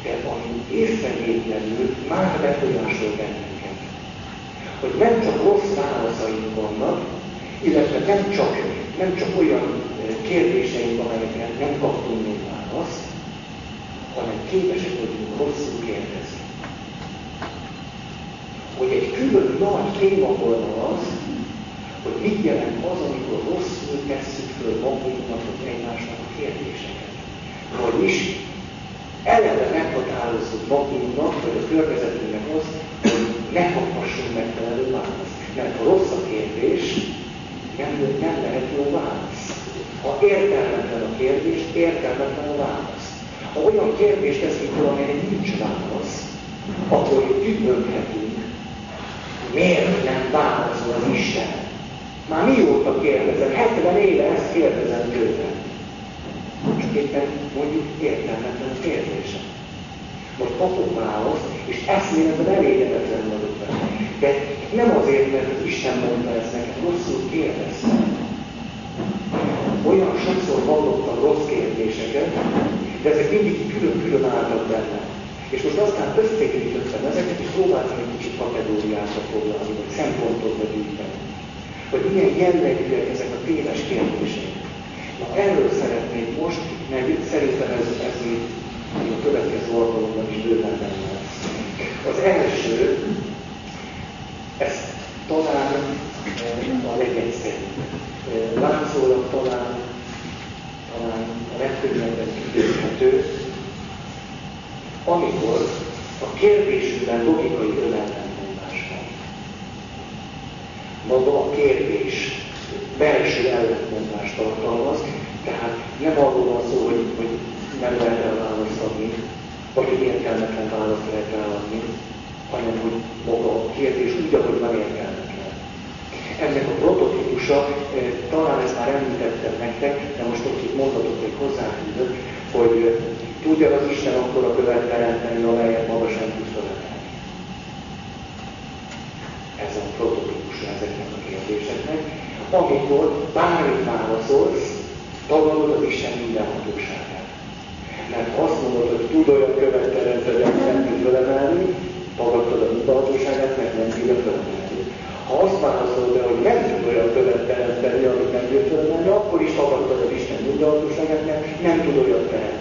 de ami észrevétlenül már befolyásol bennünket. Hogy nem csak rossz válaszaink vannak, illetve nem csak, nem csak olyan kérdéseink, amelyekre nem kaptunk még választ, hanem képesek vagyunk rosszul kérdezni. Hogy egy külön nagy téma volna az, hogy mit jelent az, amikor rosszul tesszük föl magunknak, vagy egymásnak a kérdéseket. Vagyis eleve meghatározzuk magunknak, vagy a környezetünknek azt, hogy ne kaphassunk megfelelő választ. Mert ha rossz a kérdés, nem, nem lehet jó válasz. Ha értelmetlen a kérdés, értelmetlen a válasz. Ha olyan kérdést teszünk fel, amelyre nincs válasz, akkor tükröghetünk. Miért nem válaszol az Isten? Már mióta kérdezem? 70 éve ezt kérdezem tőlem. Csak éppen mondjuk értelmetlen kérdésem. Most kapok választ, és eszméletben elégedetlen vagyok vele. De nem azért, mert Isten mondta ezt nekem, rosszul kérdeztem. Olyan sokszor hallottam rossz kérdéseket, de ezek mindig külön-külön álltak benne. És most aztán összegyűjtöttem ezeket, és próbáltam egy kicsit kategóriákat foglalni, vagy szempontokba gyűjteni. Hogy milyen jellegűek ezek a téves kérdések. Na erről szeretnék most, mert szerintem ez, ez még a következő alkalommal is bőven benne. Az első, ez talán eh, a legegyszerűbb. Eh, látszólag talán, talán a legkönnyebben kidőzhető, amikor a kérdésünkben logikai önellentmondás van. Maga a kérdés belső ellentmondást tartalmaz, tehát nem arról van szó, hogy, hogy nem lehet el választ adni, vagy hogy értelmetlen választ lehet ráadni, hanem hogy maga a kérdés úgy, ahogy nem értelmetlen. Ennek a prototípusa, eh, talán ezt már említettem nektek, de most itt mondatot még hozzáfűzök, hogy eh, tudja az Isten akkor a követ teremteni, amelyet maga sem tud felemelni. Ez a prototípusa ezeknek a kérdéseknek. Amikor bármit válaszolsz, tagadod az Isten mindenhatóságát. Mert azt mondod, hogy tud olyan követ teremteni, amit nem tud felemelni, tagadtad a mindenhatóságát, mert nem tudja felemelni. Ha azt válaszolod el, hogy nem tud olyan követ teremteni, amit nem tud felemelni, akkor is tagadtad az Isten mindenhatóságát, mert nem tud olyan teremteni.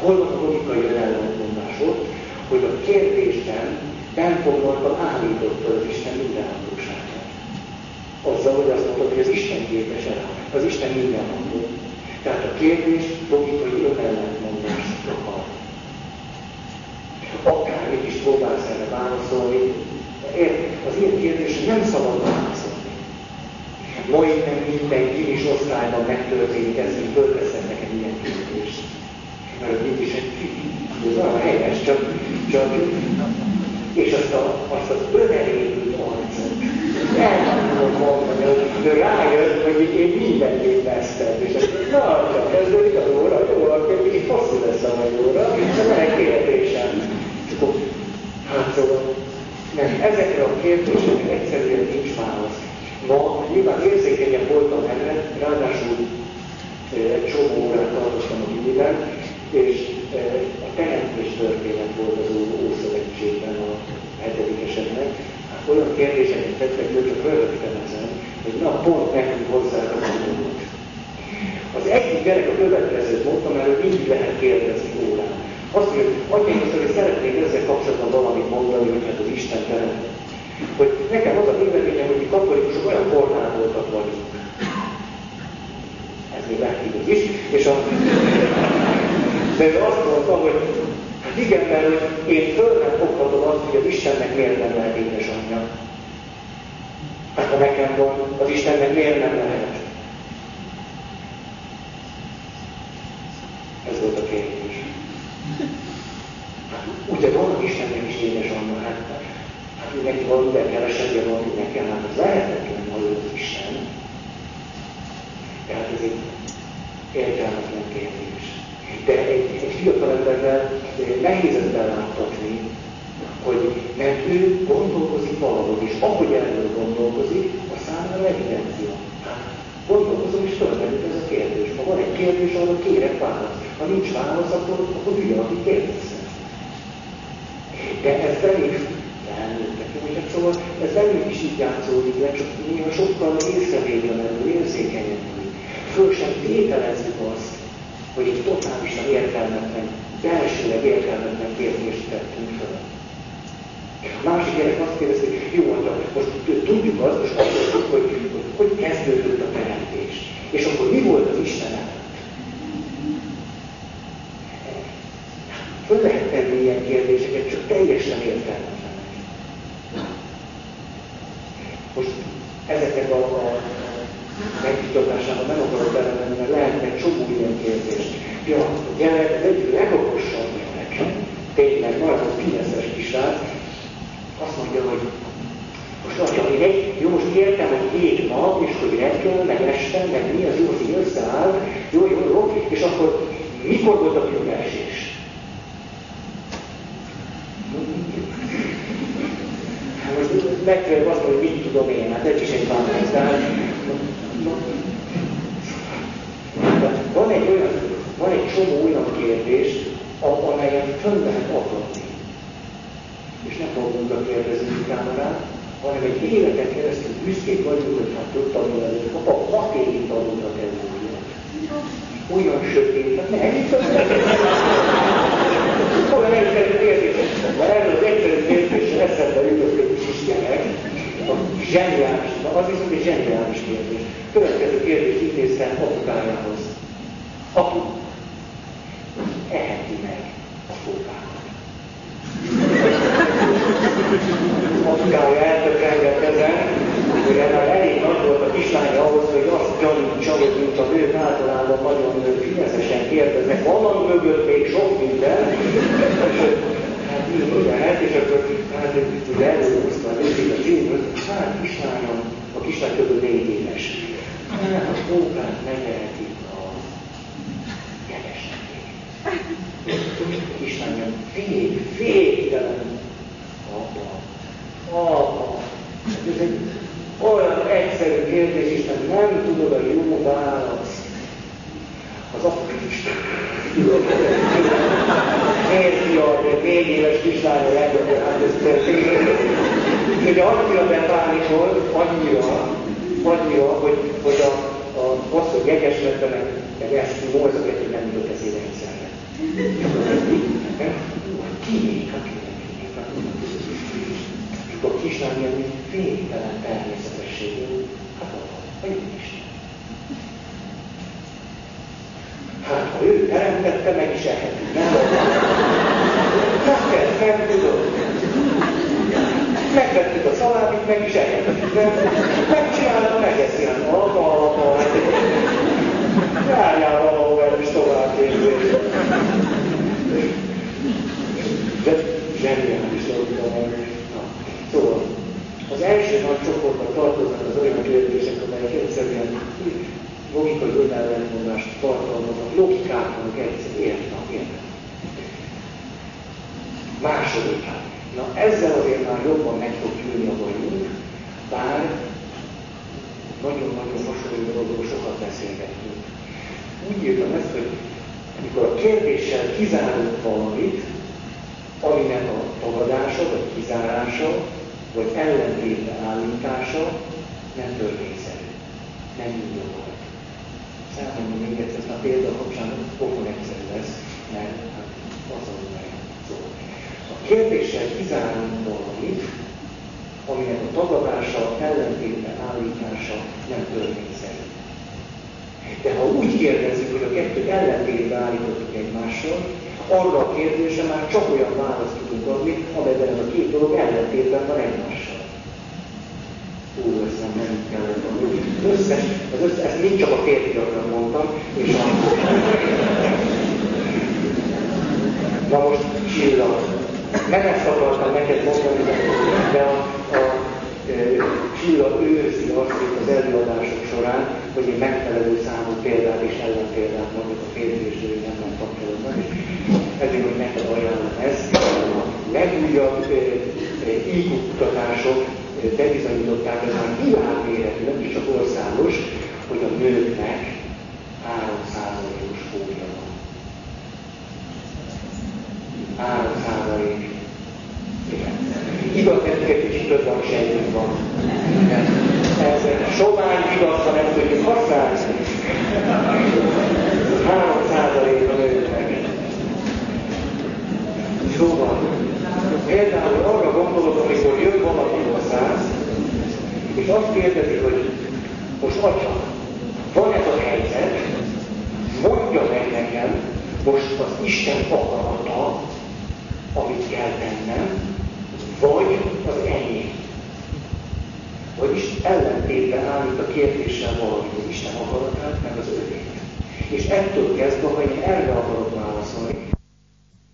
Hol a logikai ellentmondás ott, hogy a kérdésben nem foglaltan állította az Isten mindenhatóságát. Azzal, hogy azt mondod, hogy az Isten képes el, az Isten mindenható. Tehát a kérdés logikai önellentmondást akar. Akármit is próbálsz erre válaszolni, az ilyen kérdésre nem szabad válaszolni. Ma nem minden gimis osztályban megtörténik ez, hogy fölteszem. Mert mégis egy ez olyan helyes, csak, csak és azt, a, azt az önerényű arcot el nem tudom mondani, hogy rájött, hogy én mindenképp vesztem, és azt mondja, na, csak kezdődik az óra, jó, akkor kicsit hosszú lesz a óra, de van egy kérdésem. Hát szóval, nem, ezekre a kérdésekre egyszerűen nincs válasz. Ma nyilván érzékenyebb voltam erre, ráadásul egy csomó órát tartottam a gimiben, és a teremtés történet volt az Ószövetségben a hetedikeseknek. Hát olyan kérdéseket tettek, hogy csak rögtön ezen, hogy na, pont nekünk hozzá a Az egyik gyerek a következőt mondta, mert ő mindig lehet kérdezni órán. Azt mondja, hogy hogy szeretnék ezzel kapcsolatban valamit mondani, hogy hát az Isten teremtett. Hogy nekem az a véleményem, hogy mi katolikusok olyan voltak vagyunk. Ez még megtigaz is. És a... Mert ő azt mondta, hogy hát igen, mert hogy én föl nem foghatom azt, hogy az Istennek miért nem lehet édesanyja. Hát ha nekem van, az Istennek miért nem lehet? Ez volt a kérdés. Hát ugye van Istennek is édesanyja, hát, hát ő neki valamivel kevesebbje van, mint nekem, hát ez lehetetlen, ha ő az Isten. Tehát ez egy értelmetlen kérdés. De egy, egy fiatal emberrel nehéz beláttatni, hogy mert ő gondolkozik valahogy, és ahogy erről gondolkozik, a számára evidencia. Hát gondolkozom, és fölmerült ez a kérdés. Ha van egy kérdés, arra kérek választ. Ha nincs válasz, akkor, akkor hülye, aki kérdezte. De ez velük felnőttek. Szóval ez velük is így játszódik le, csak néha sokkal észrevétlenül, érzékenyebbül. Föl sem tételezzük azt, hogy egy totálisan értelmetlen, belsőleg értelmetlen kérdést tettünk fel. A másik gyerek azt kérdezi, hogy jó, hát most tudjuk azt, most azt tudjuk, hogy, hogy hogy kezdődött a teremtés. És akkor mi volt az Isten előtt? Föl lehet tenni ilyen kérdéseket, csak teljesen értelmetlenek. Most ezeket a, a megvitatásában nem akarok belemenni, mert lehetne csomó ilyen kérdést. Ja, a gyerek az egyik legokosabb gyerek, tényleg nagyon fineszes kisrác, azt mondja, hogy most atya, én egy, jó, most értem, hogy hét nap, és hogy reggel, meg este, meg mi az jó, hogy összeáll, jó, jó, jó, és akkor mikor volt a? Hát most megfelelő azt hogy mit tudom én, hát ez is egy válasz. Tehát, van egy olyan, van egy csomó olyan kérdés, amelyen fönn lehet akadni. És nem fogunk kérdezni kamerát, hanem egy életen keresztül büszkék vagyunk, hogy hát több tanul előtt, apa, hat évig tanultak előtt. Olyan sötét, ne, itt az olyan egyszerű kérdés, mert erről az egyszerű kérdésre eszembe jutott egy kis gyerek, a zseniális, az viszont egy zseniális kérdés. Következő kérdést intéztem apukájához. Apu, tagadása, vagy kizárása, vagy ellentétbe állítása nem törvényszerű, nem indokolt. Számomra még egyszer, a példa kapcsán pokon egyszerű lesz, mert hát azon meg szó. A kérdéssel kizárunk valamit, aminek a tagadása, ellentétbe állítása nem törvényszerű. De ha úgy kérdezzük, hogy a kettőt ellentétbe állítottuk egymással, arra a kérdésre már csak olyan választ tudunk adni, amelyben a két dolog ellentétben van egymással. Úr, ezt nem, kellett adni. Összes, az összes, ezt mind csak a férfiakra mondtam, és a... Na most csillag. Nem ezt akartam neked mondani, de a, a Csilla őrzi azt, hogy az előadások során, hogy én megfelelő számú példát és ellenpéldát mondok a férfi és női nem kapcsolatban, és ezért, hogy neked ajánlom ezt. A legújabb IQ kutatások bebizonyították, ez már világméretű, nem is csak országos, hogy a nőknek 3%-os fólia van. 3%. Igaz, egy kicsit sejtünk van. Ez sovány igazra nem tudjuk használni. 3% a nőknek. Szóval, például arra gondolok, amikor jön valaki hozzász, és azt kérdezi, hogy most atya, van ez a helyzet, mondja meg nekem, most az Isten akarata, amit kell tennem, vagy az enyém. Vagyis ellentétben állít a kérdéssel valami, hogy Isten akaratát, meg az övé. És ettől kezdve, ha én erre akarok válaszolni,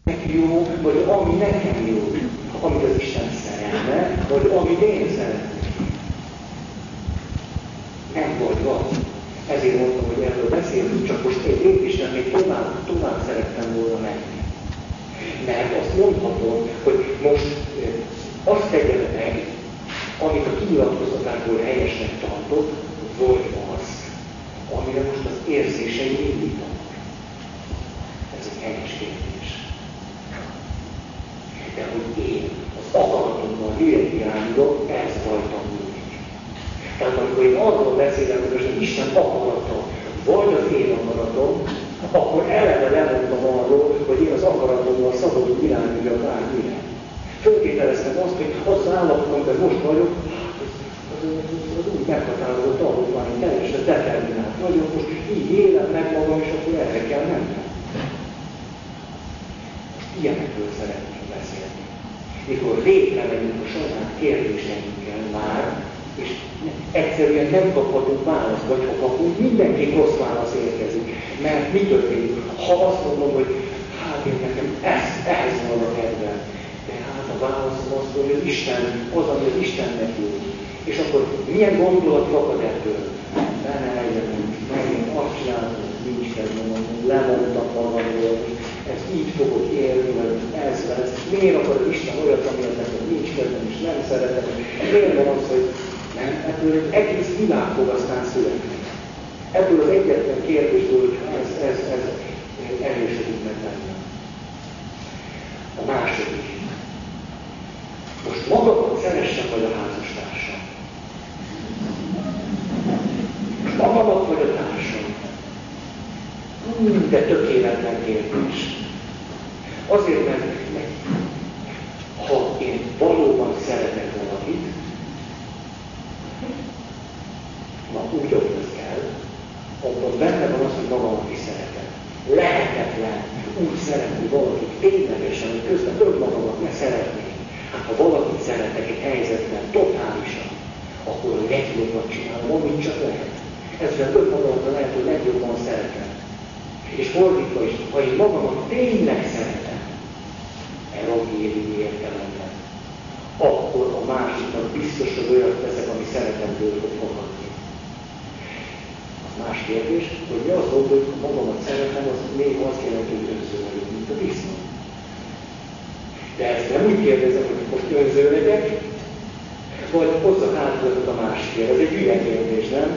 neki jó, vagy ami nekem jó, amit az Isten szeretne, vagy amit én szeretnék. Nem vagy van. Ezért mondtam, hogy erről beszélünk, csak most egy lépésre még tovább, tovább szerettem volna menni. Mert azt mondhatom, hogy most azt tegye meg, amit a kinyilatkozatából helyesnek tartott, vagy az, amire most az érzései indítanak. Ez egy helyes kérdés. De hogy én az akaratommal miért irányulok, ez rajtam múlik. Tehát amikor én arról beszélek, hogy most Isten akarata, vagy az én akaratom, akkor eleve lemondtam arról, hogy én az akaratommal szabadul irányuljak bármire. Föltételeztem azt, hogy az állapotom, de most vagyok, az, az, úgy meghatározott van, hogy teljesen determinált vagyok, most így élem meg magam, és akkor erre kell mennem. Most ilyenekről szeretnék beszélni. Mikor végre megyünk a saját kérdéseinkkel már, és egyszerűen nem kaphatunk választ, vagy ha kapunk, mindenki rossz válasz érkezik. Mert mi történik? Ha azt mondom, hogy hát én nekem ez, ehhez van a kedvem, a válaszom az, hogy az Isten, az, ami az Istennek jó. És akkor milyen gondolat fakad ebből? Ne, ne megint azt csinálom, nincs kedvem, lemondtam magamról, ez így fogok élni, vagy ez lesz. Miért akar Isten olyat, ami nekem nincs kedvem, és nem szeretem? Miért van az, hogy nem? Ebből egy egész világ fog aztán születni. Ebből az egyetlen kérdésből, hogy ez, ez, ez erősödik meg bennem. A második. Most magamat szeressem, vagy a házastársam? Most magamat, vagy a társam? Hmm, de tökéletlen kérdés. Azért, mert ha én valóban szeretek na úgy, az kell, abban benne van az, hogy magamat is szeretem. Lehetetlen úgy szeretni valakit ténylegesen, hogy közben önmagamat ne szeretnék. Hát ha valakit szeretek egy helyzetben totálisan, akkor a legjobban csinálom, amit csak lehet. Ezzel több magamat lehet, hogy legjobban szeretem. És fordítva is, ha én magamat tényleg szeretem, evangéliumi értelemben, akkor a másiknak biztos, hogy olyat teszek, ami szeretemből fog más kérdés, hogy mi azt gondoljuk, hogy magamat szeretem, az még azt jelenti, hogy önző vagyok, mint a disznó. De ezt nem úgy kérdezem, hogy most önző legyek, vagy hozzak átlagot a másikért. Ez egy hülye kérdés, nem?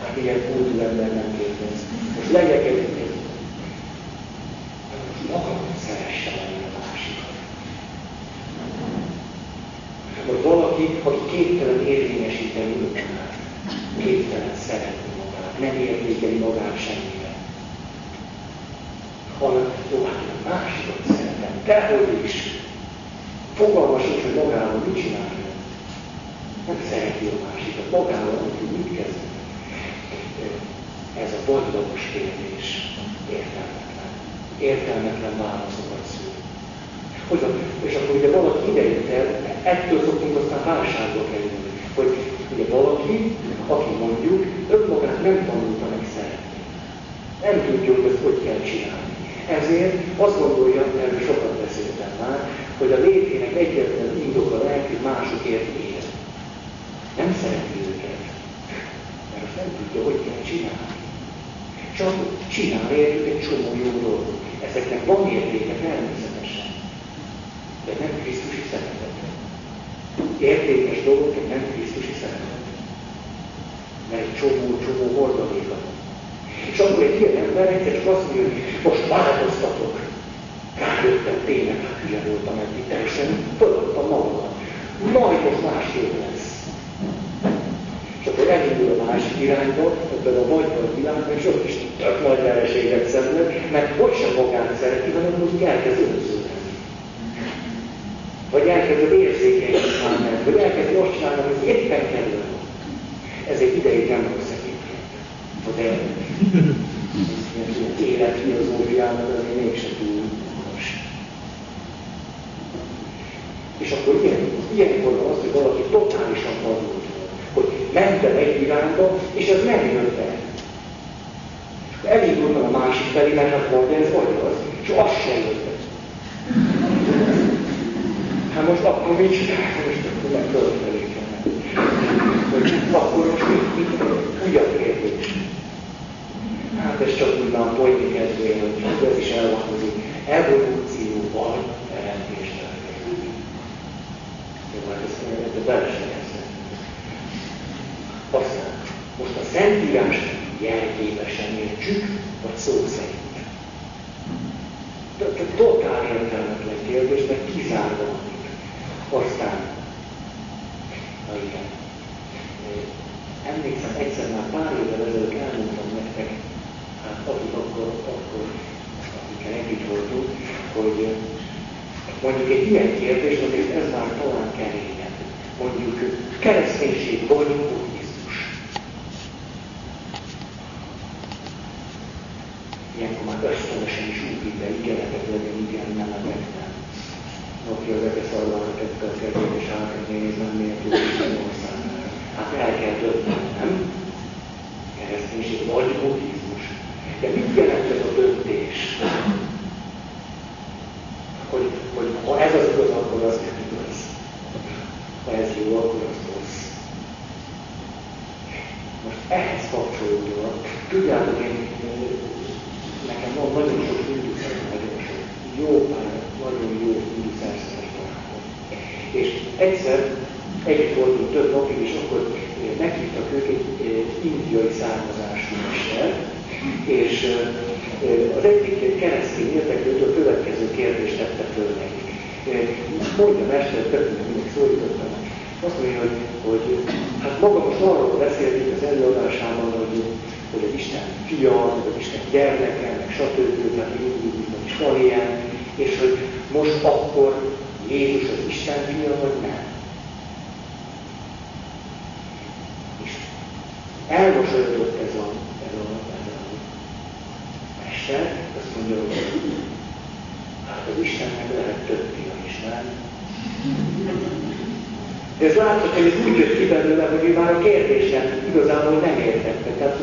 Hát ilyen kultúr ember nem kérdez. Most legyek egy, egy most magamat szeresse lenni a másikat. Vagy valaki, aki képtelen érvényesíteni önmagát, képtelen szeretni nem értékeli magát semmire. Hanem, a másikat szeretem, dehogy is. Fogalmas is, hogy magával mit csinálja. Nem szereti a másikat, magával nem tud mit kezdeni. Ez a boldogos kérdés értelmetlen. Értelmetlen válaszokat szül. Hogy és akkor ugye valaki idejött el, ettől szoktunk aztán válságba kerülni. Hogy ugye valaki, aki mondjuk önmagát nem tanulta meg szeretni. Nem tudja, hogy ezt hogy kell csinálni. Ezért azt gondolja, erről sokat beszéltem már, hogy a létének egyetlen indoka lehet, hogy másokért él. nem tudja, hogy kell csinálni. Csak csinál értük egy csomó jó dolgot. Ezeknek van értéke természetesen, de nem Krisztusi szeretet. Értékes dolgok, nem Krisztusi szeretet. Mert egy csomó-csomó hordaléka. És akkor egy ilyen ember egyszer azt mondja, hogy most változtatok. Rájöttem tényleg, hát hülye voltam eddig, teljesen föladtam magamat. Majd most másképp lesz. És akkor elindul a másik irányba, ebben a magyar világban, és ott is tök nagy vereséget szenved, mert hogy sem magát szereti, hanem úgy elkezd önződni. Vagy elkezd érzékenyet csinálni, vagy elkezd azt csinálni, hogy éppen kellene. Ez egy ideig nem egyébként. De életfilozófiának azért mégsem túl És akkor ilyen, ilyenkor van az, hogy valaki totálisan vadult hogy mentem egy irányba, és ez nem jött el. Elindultam a másik felé, mert hát volt ez vagy az, és az sem jött el. Hát most akkor mit csinálják? Most akkor meg fölfelé kell Hogy akkor most mit, mit, úgy a kérdés. Hát ez csak úgy már kezdője, hogy ez is elváltozik. Evolúció vagy teremtés történik. Jó, hát ezt, ezt belesegeztem. Aztán most a Szentírás jelképesen értsük, vagy szó szerint. Totál értelmetlen kérdés, mert kizárva Aztán, na igen, emlékszem, egyszer már pár évvel ezelőtt elmondtam nektek, hát akik akkor, akkor akikkel együtt voltunk, hogy mondjuk egy ilyen kérdés, azért ez már talán keményebb. Mondjuk kereszténység vagy buddhizmus. Ilyenkor már ösztönösen is út be, igenetek legyen, igen, nemetek nem. Aki az egész arra tette a kedvét, és átadni, nem miért tud Isten országára. Hát el kell dönteni, nem? Kereszténység vagy buddhizmus. De mit jelent ez a döntés? Hogy, hogy ha ez az igaz, akkor az nem igaz. Ha ez jó, akkor az rossz. Most ehhez kapcsolódóan, tudjátok, én, nekem van nagyon sok induszer, nagyon sok jó pár, nagyon jó indusszerszeres barátom. És egyszer együtt voltunk több napig, és akkor meghívtak ők egy indiai származású mester, és az egyik keresztény érdeklődő a következő kérdést tette föl nekik. Mondja mester, többnek mindig szólítottam. Azt mondja, hogy, hogy hát maga most arról beszéltünk az előadásában, hogy, hogy az Isten fia, vagy az Isten gyermeke, meg stb. Tehát mindig is van ilyen, és hogy most akkor Jézus az Isten fia, vagy nem. Elmosolyodott ez a, ez a, ez a mester, azt mondja, hogy hát az Istennek lehet több fia is, nem? Ez látszott, hogy ez úgy jött ki belőle, hogy ő már a kérdésen igazából nem értette. Tehát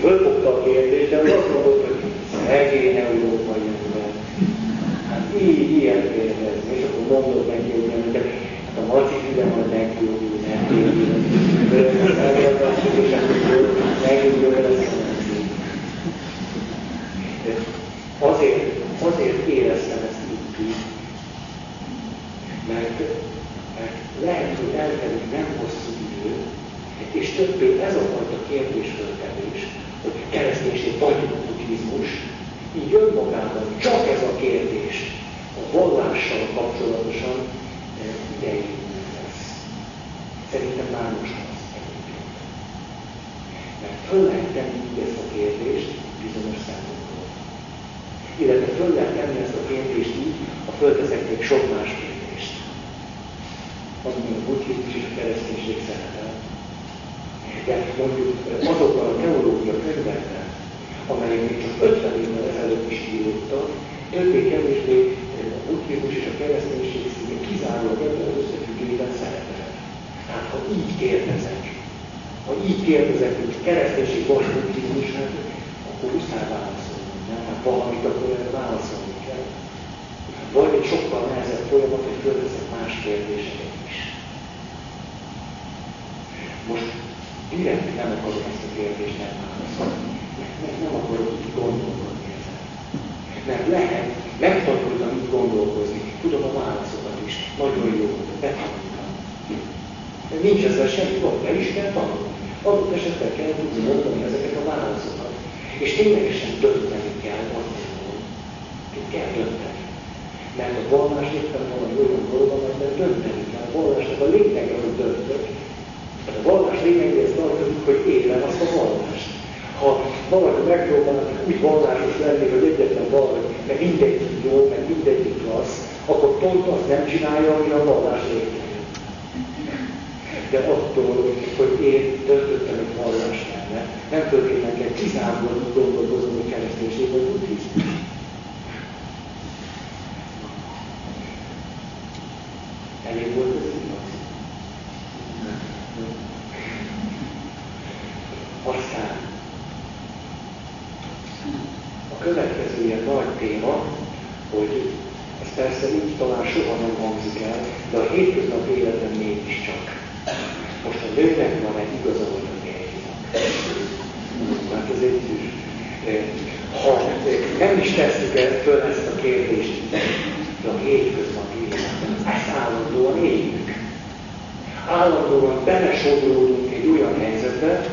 fölfogta a kérdést, de azt mondott, hogy szegény európai ember. Hát így, ilyen kérdezni. És akkor mondott neki, hogy nem, de a gyógyul. És akkor meggyógyul lesz Azért, azért éreztem ezt így mert mert lehet, hogy eltelik nem hosszú idő, és többé ez a fajta kérdésföltevés, hogy kereszténység vagy buddhizmus, így önmagában csak ez a kérdés a vallással kapcsolatosan eh, ideig. Szerintem már most az egyébként. Mert föl lehet tenni ezt a kérdést bizonyos szempontból. Illetve föl lehet tenni ezt a kérdést így, ha fölteszek még sok más kérdést amiben a buddhizmus és a kereszténység szerepel. De mondjuk azokban a teológia könyvekben, amelyek még csak 50 évvel ezelőtt is írottak, többé-kevésbé a buddhizmus és a kereszténység színe kizárólag ebben az összefüggésben szerepel. Tehát ha így kérdezek, ha így kérdezek, hogy buddhizmus, hát akkor muszáj válaszolni. Nem? Hát valamit akkor erre válaszolni kell. Vagy egy sokkal nehezebb folyamat, hogy fölteszek más kérdéseket. Most direkt nem akarom ezt a kérdést megválaszolni. Mert nem akarok így gondolkodni ezen. Mert lehet, megtanultam így gondolkozni, tudom a válaszokat is, nagyon jó, betanultam. Nincs ezzel semmi gond, be is kell tanulni. Adott esetben kell tudni mondani ezeket a válaszokat. És ténylegesen dönteni kell attól, hogy kell dönteni. Mert a vallás éppen van egy olyan dolog, amelyben dönteni kell. A vallásnak a lényege, hogy döntök. Hát a vallás lényegéhez tartozik, hogy élem azt a vallást. Ha valaki megpróbálnak úgy vallásos lenni, hogy egyetlen valami, mert mindegyik jó, meg mindegyik rossz, akkor pont azt nem csinálja, ami a vallás lényege. De attól, hogy én döntöttem egy vallás mellett, nem föltétlenül kell kizárólag gondolkozom, hogy kereszténység vagy buddhizmus. Elég volt ez igaz? Aztán a következő ilyen nagy téma, hogy ez persze úgy talán soha nem hangzik el, de a hétköznapi életben mégiscsak. Most a nőnek van egy igaza, hogy a. Hát ez egy ha nem is tesszük el föl ezt a kérdést, de a hétköznapi életben, ezt állandóan éljük. Állandóan belesodródunk egy olyan helyzetbe,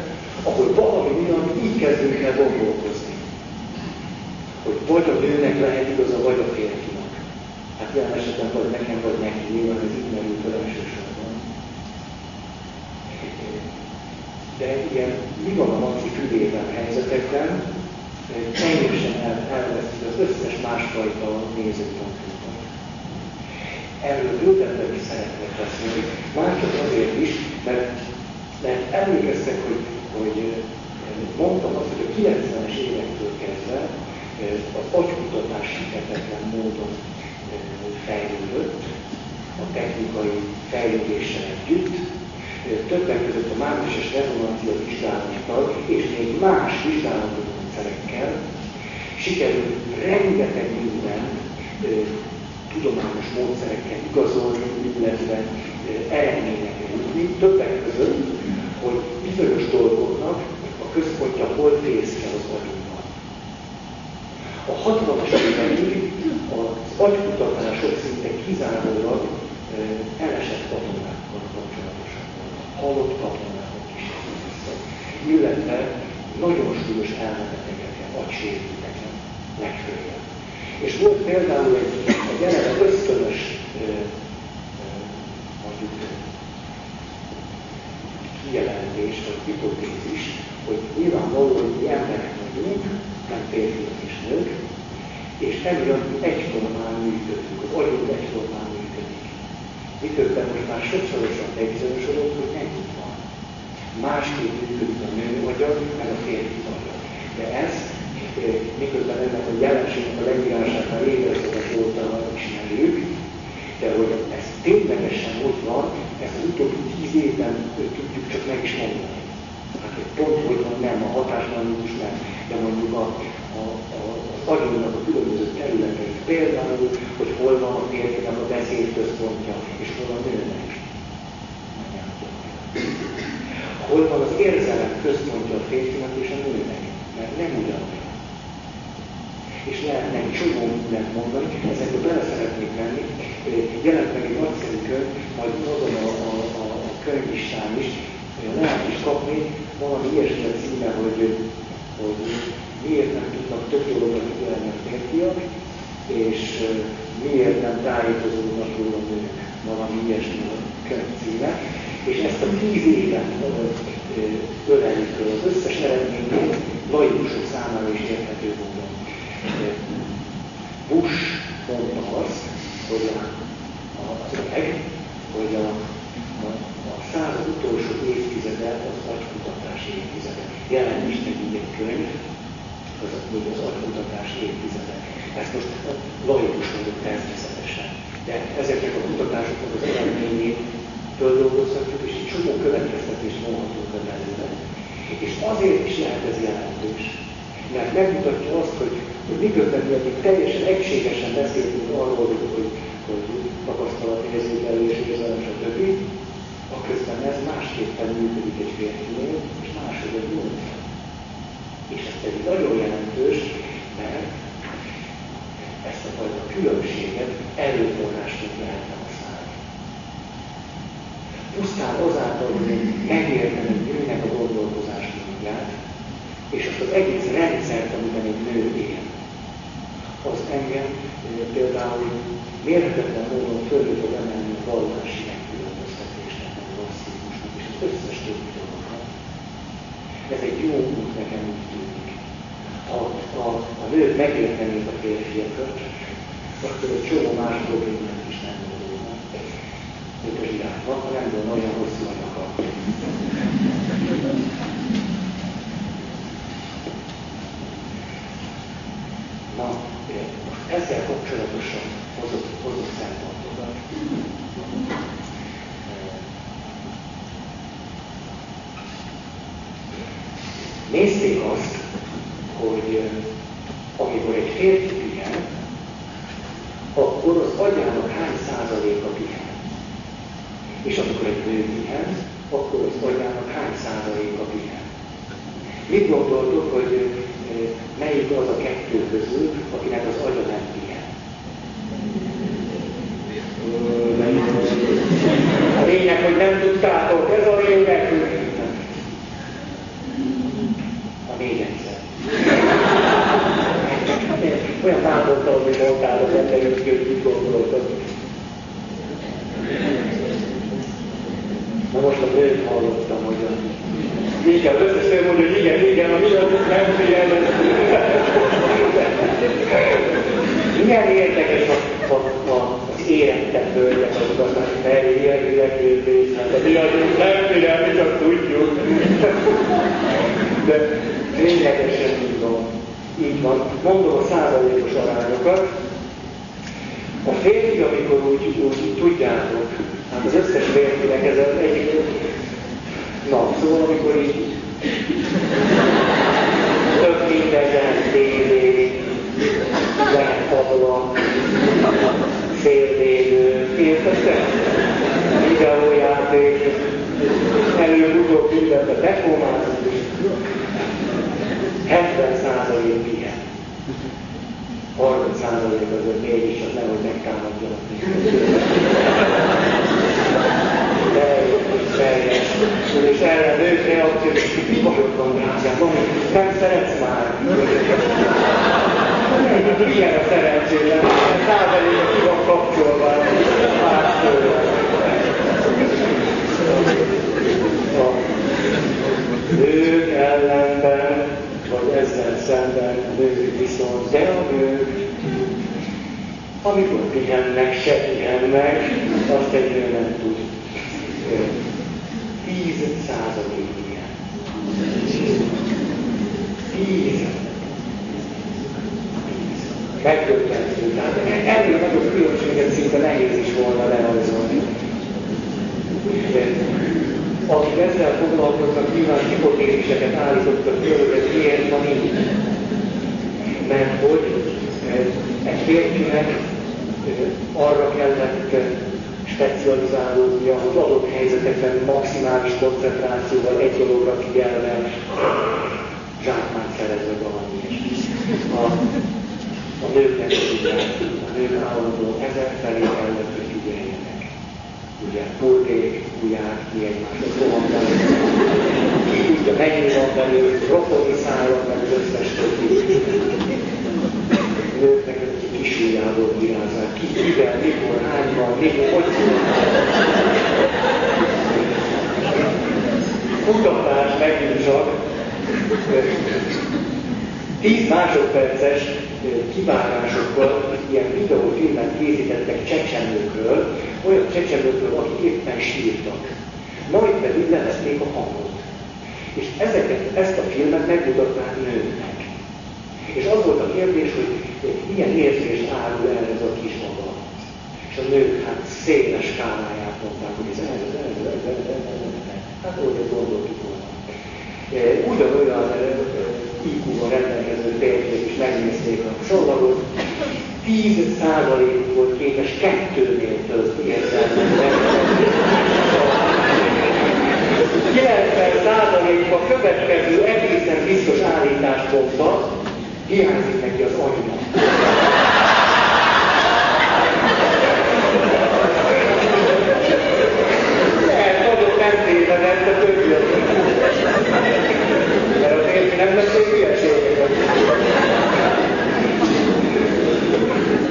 ahol valami miatt így kezdünk el gondolkozni. Hogy vagy a nőnek lehet igaza, vagy a férfinak. Hát ilyen esetben vagy nekem, vagy neki, nyilván ez így merül fel elsősorban. De ilyen mi van a maci fülében helyzetekben, teljesen el, elveszti az összes másfajta nézőpontunkat. Erről bővebben is szeretnék beszélni, már csak azért is, mert, mert emlékeztek, hogy, hogy mondtam azt, hogy a 90-es évektől kezdve az agykutatás hihetetlen módon fejlődött, a technikai fejlődéssel együtt, többek között a mágneses rezonancia vizsgálattal és még más vizsgálatokon módszerekkel sikerült rengeteg minden tudományos módszerekkel igazolni, illetve eredményekre jutni, többek között, hogy bizonyos dolgoknak a központja hol fészkel az agyunkban. A 60-as évekig az agykutatások szinte kizárólag elesett kapcsolatosak voltak, halott katonákkal is, illetve nagyon súlyos elmebetegeken, agysérülteken legfőjebb. És volt például egy, egy eleve ösztönös mondjuk kijelentés, vagy hipotézis, hogy nyilvánvaló, hogy mi emberek vagyunk, nem férfiak és nők, és emiatt egyformán működünk, az agyunk egyformán. Miközben most már sokszorosan bebizonyosodott, hogy nem így van másképp működik a nő agya, meg a férfi agya. De ez, eh, miközben ennek a jelenségnek a leírását évezredek óta ismerjük, de hogy ez ténylegesen ott van, ezt az utóbbi tíz évben tudjuk csak meg is mondani. Hát pont, hogy van nem, a hatásmechanizmus nem, de mondjuk a, a, a, agyunknak a különböző területei. Például, hogy hol van a férfinak a beszédközpontja, és hol a nőnek hol van az érzelem központja a férfinak és a nőnek, mert nem ugyanolyan. És lehetne egy csomó mindent mondani, ezekből bele szeretnék menni. Jelent meg egy nagyszerű könyv, majd adom a, a, a, a könyvlistán is, lehet is kapni valami ilyesmi a címe, hogy, hogy miért nem tudnak több a férfiak, és miért nem tájékozódnak róla nők. Valami ilyesmi címe és ezt a tíz évet ölelik föl az összes eredményét laikusok számára is érthető módon. Bush mondta azt, hogy a, a szöveg, hogy a, a, a század utolsó évtizede az agykutatási évtizede. Jelen is nekünk egy könyv, az, hogy az agykutatási évtizede. Ezt most laikus vagyok természetesen. De ezeknek a kutatásoknak az eredményét földolgozhatjuk, és egy csomó következtetés vonhatunk be belőle. És azért is lehet ez jelentős, mert megmutatja azt, hogy, hogy miközben mi eddig teljesen egységesen beszéltünk arról, hogy, hogy, hogy tapasztalat, érzékelés, érzelem, stb., a ez másképpen működik egy férfinél, és máshogy nőnél. És ez pedig nagyon jelentős, mert ezt a fajta különbséget erőforrásként lehet használni. Pusztán azáltal, hogy megértem egy nőnek a gondolkozás módját, és azt az egész rendszert, amiben egy nő él, az engem például mérhetetlen módon fölül tud emelni a vallási megkülönböztetésnek, a rasszizmusnak, és az összes többi dolognak. Ez egy jó út nekem úgy tűnik. Ha a, a nők megértenék a férfiakat, akkor egy csomó más problémát is nem volna. Mint a zsiráfnak, ha nem volna olyan hosszú a nyaka. Na, ezzel kapcsolatosan hozott, hozott szempontokat. Nézzék azt, hogy amikor egy férfi pihen, akkor az agyának hány százaléka pihen. És amikor egy nő pihen, akkor az agyának hány százaléka pihen. Mit gondoltok, hogy melyik az a kettő közül, akinek az agya nem pihen? A lényeg, hogy nem tudtátok, ez a lényeg. A még egyszer. Olyan bántottam, hogy mondtátok, hogy te mit gondoltok. Na most a nőt hallottam, hogy a igen, az összes nő mondja, hogy igen, igen, a miatt nem figyel. Milyen érdekes a, a, a, az érettebb hölgyek, azok aztán felérjek kérdés, hát a miatt nem figyel, mi csak tudjuk. De ténylegesen így van. Így van. Mondom a százalékos arányokat. A férfi, amikor úgy, úgy tudjátok, hát az összes férfinek ez az egyik Na, szóval amikor így előbb-utóbb mindenbe bekomázunk, 70 százalék pihen. 30 százalék azért mégis, az nehogy megtámadjanak teljes, és erre nők reakció, mi bajod van drágám, van, nem szeretsz már. Milyen a szerencsétlen, százaléka ki van kapcsolva, más A nők ellenben, vagy ezzel szemben a nők viszont, de a nők, amikor pihennek, se pihennek, azt egy nő nem tud 10 százalék ilyen. 10. Megdöbbentő. Tehát ennél nagyobb különbséget szinte nehéz is volna lerajzolni. Akik ezzel foglalkoznak, nyilván hipotéziseket állítottak föl, hogy miért van így. Mert hogy egy férfinek arra kellett specializálódnia, hogy adott helyzetekben maximális koncentrációval egy dologra figyelve zsákmányt szerezve valami A, a nőknek tudják, a nők állandóan ezer felé kellett, hogy figyeljenek. Ugye, purgék, ujják, mi egymáshoz rohannak. Ki tudja, mennyi van belőle, rokoni szállon, meg az összes többi. Nőknek kisújjából virázzák ki, kivel, mikor, hányban, mikor, hogy Kutatás megint csak 10 másodperces kivágásokkal ilyen videófilmet készítettek csecsemőkről, olyan csecsemőkről, akik éppen sírtak. Majd pedig levették a hangot. És ezeket, ezt a filmet megmutatták nőknek. És az volt a kérdés, hogy milyen érzést árul el ez a kis maga. És a nők hát széles skáláját mondták, hogy ez ez, ez, ez, ez, ez, ez, ez. Hát úgy gondoltuk volna. Ugyanolyan IQ-val rendelkező férfiak is megnézték a csomagot, 10 százalék volt képes kettőnél több érzelmet 90% a következő egészen biztos állítást mondta, hiányzik neki az agynak. Lehet, nagyobb nem tévedett, a többi Mert a férfi nem beszél hülyeségeket.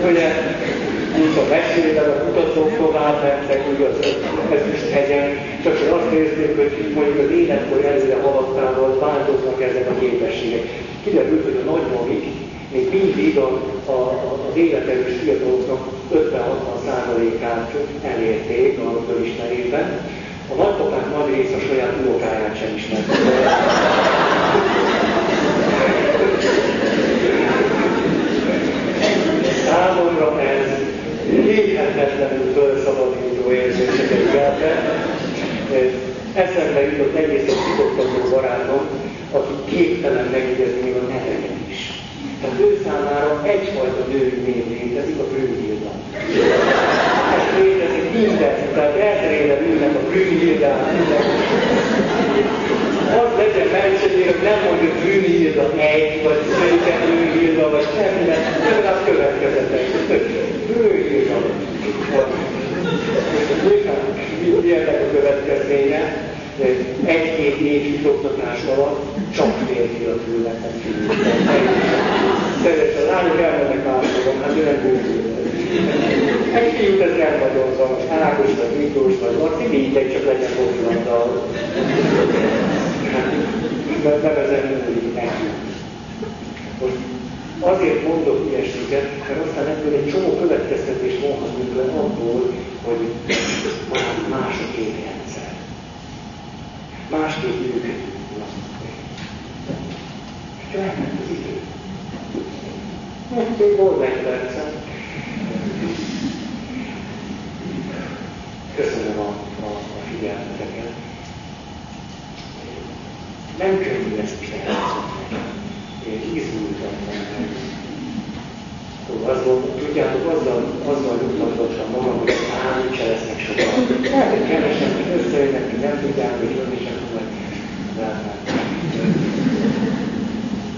Ugye, úgy a mesélben a kutatók tovább mentek, ugye az ezüst hegyen, csak hogy azt nézték, hogy mondjuk az életkor előre haladtával változnak ezek a képességek. Kiderült, hogy a nagymamik még mindig a, a, az életerős fiataloknak 50-60%-át elérték a fölismerésben. A nagypapák nagy része a saját unokáját sem ismerte. Számomra ez hihetetlenül felszabadító érzéseket keltett. Eszembe jutott egészen titoktató barátom, aki képtelen megjegyezni még a neveket is. Tehát ő számára egyfajta női név létezik, a Brünnhilda. Ez létezik minden, tehát elterében ülnek a Brünnhildán, az legyen mentségére, hogy nem mondjuk Brünnhilda egy, vagy Szőke Brünnhilda, vagy semmi, legalább következetes. Brünnhilda. Milyennek a következménye? Egy-két év oktatás alatt csak férfiak ülnek Szeres a lányok elmennek máshova, hát ő nem Egy fiút ez nem nagyon zavar, Ágos vagy Miklós vagy Laci, mindegy, csak legyen Hát, nevezem mindig neki. Most azért mondok ilyeséget, mert aztán ebből egy csomó következtetés vonhatunk le abból, hogy más a két rendszer. Másképp működünk. És elment az idő. Most még volt egy percem. Köszönöm a, a, a figyelmeteket. Nem könnyű ezt csinálni én készültem ennek. Szóval azon, tudjátok, azzal, azzal nyugtatottam magam, hogy á, mit cseleznek sokan. Kevesen, hogy összejönnek, nem tudják, hogy jön, és akkor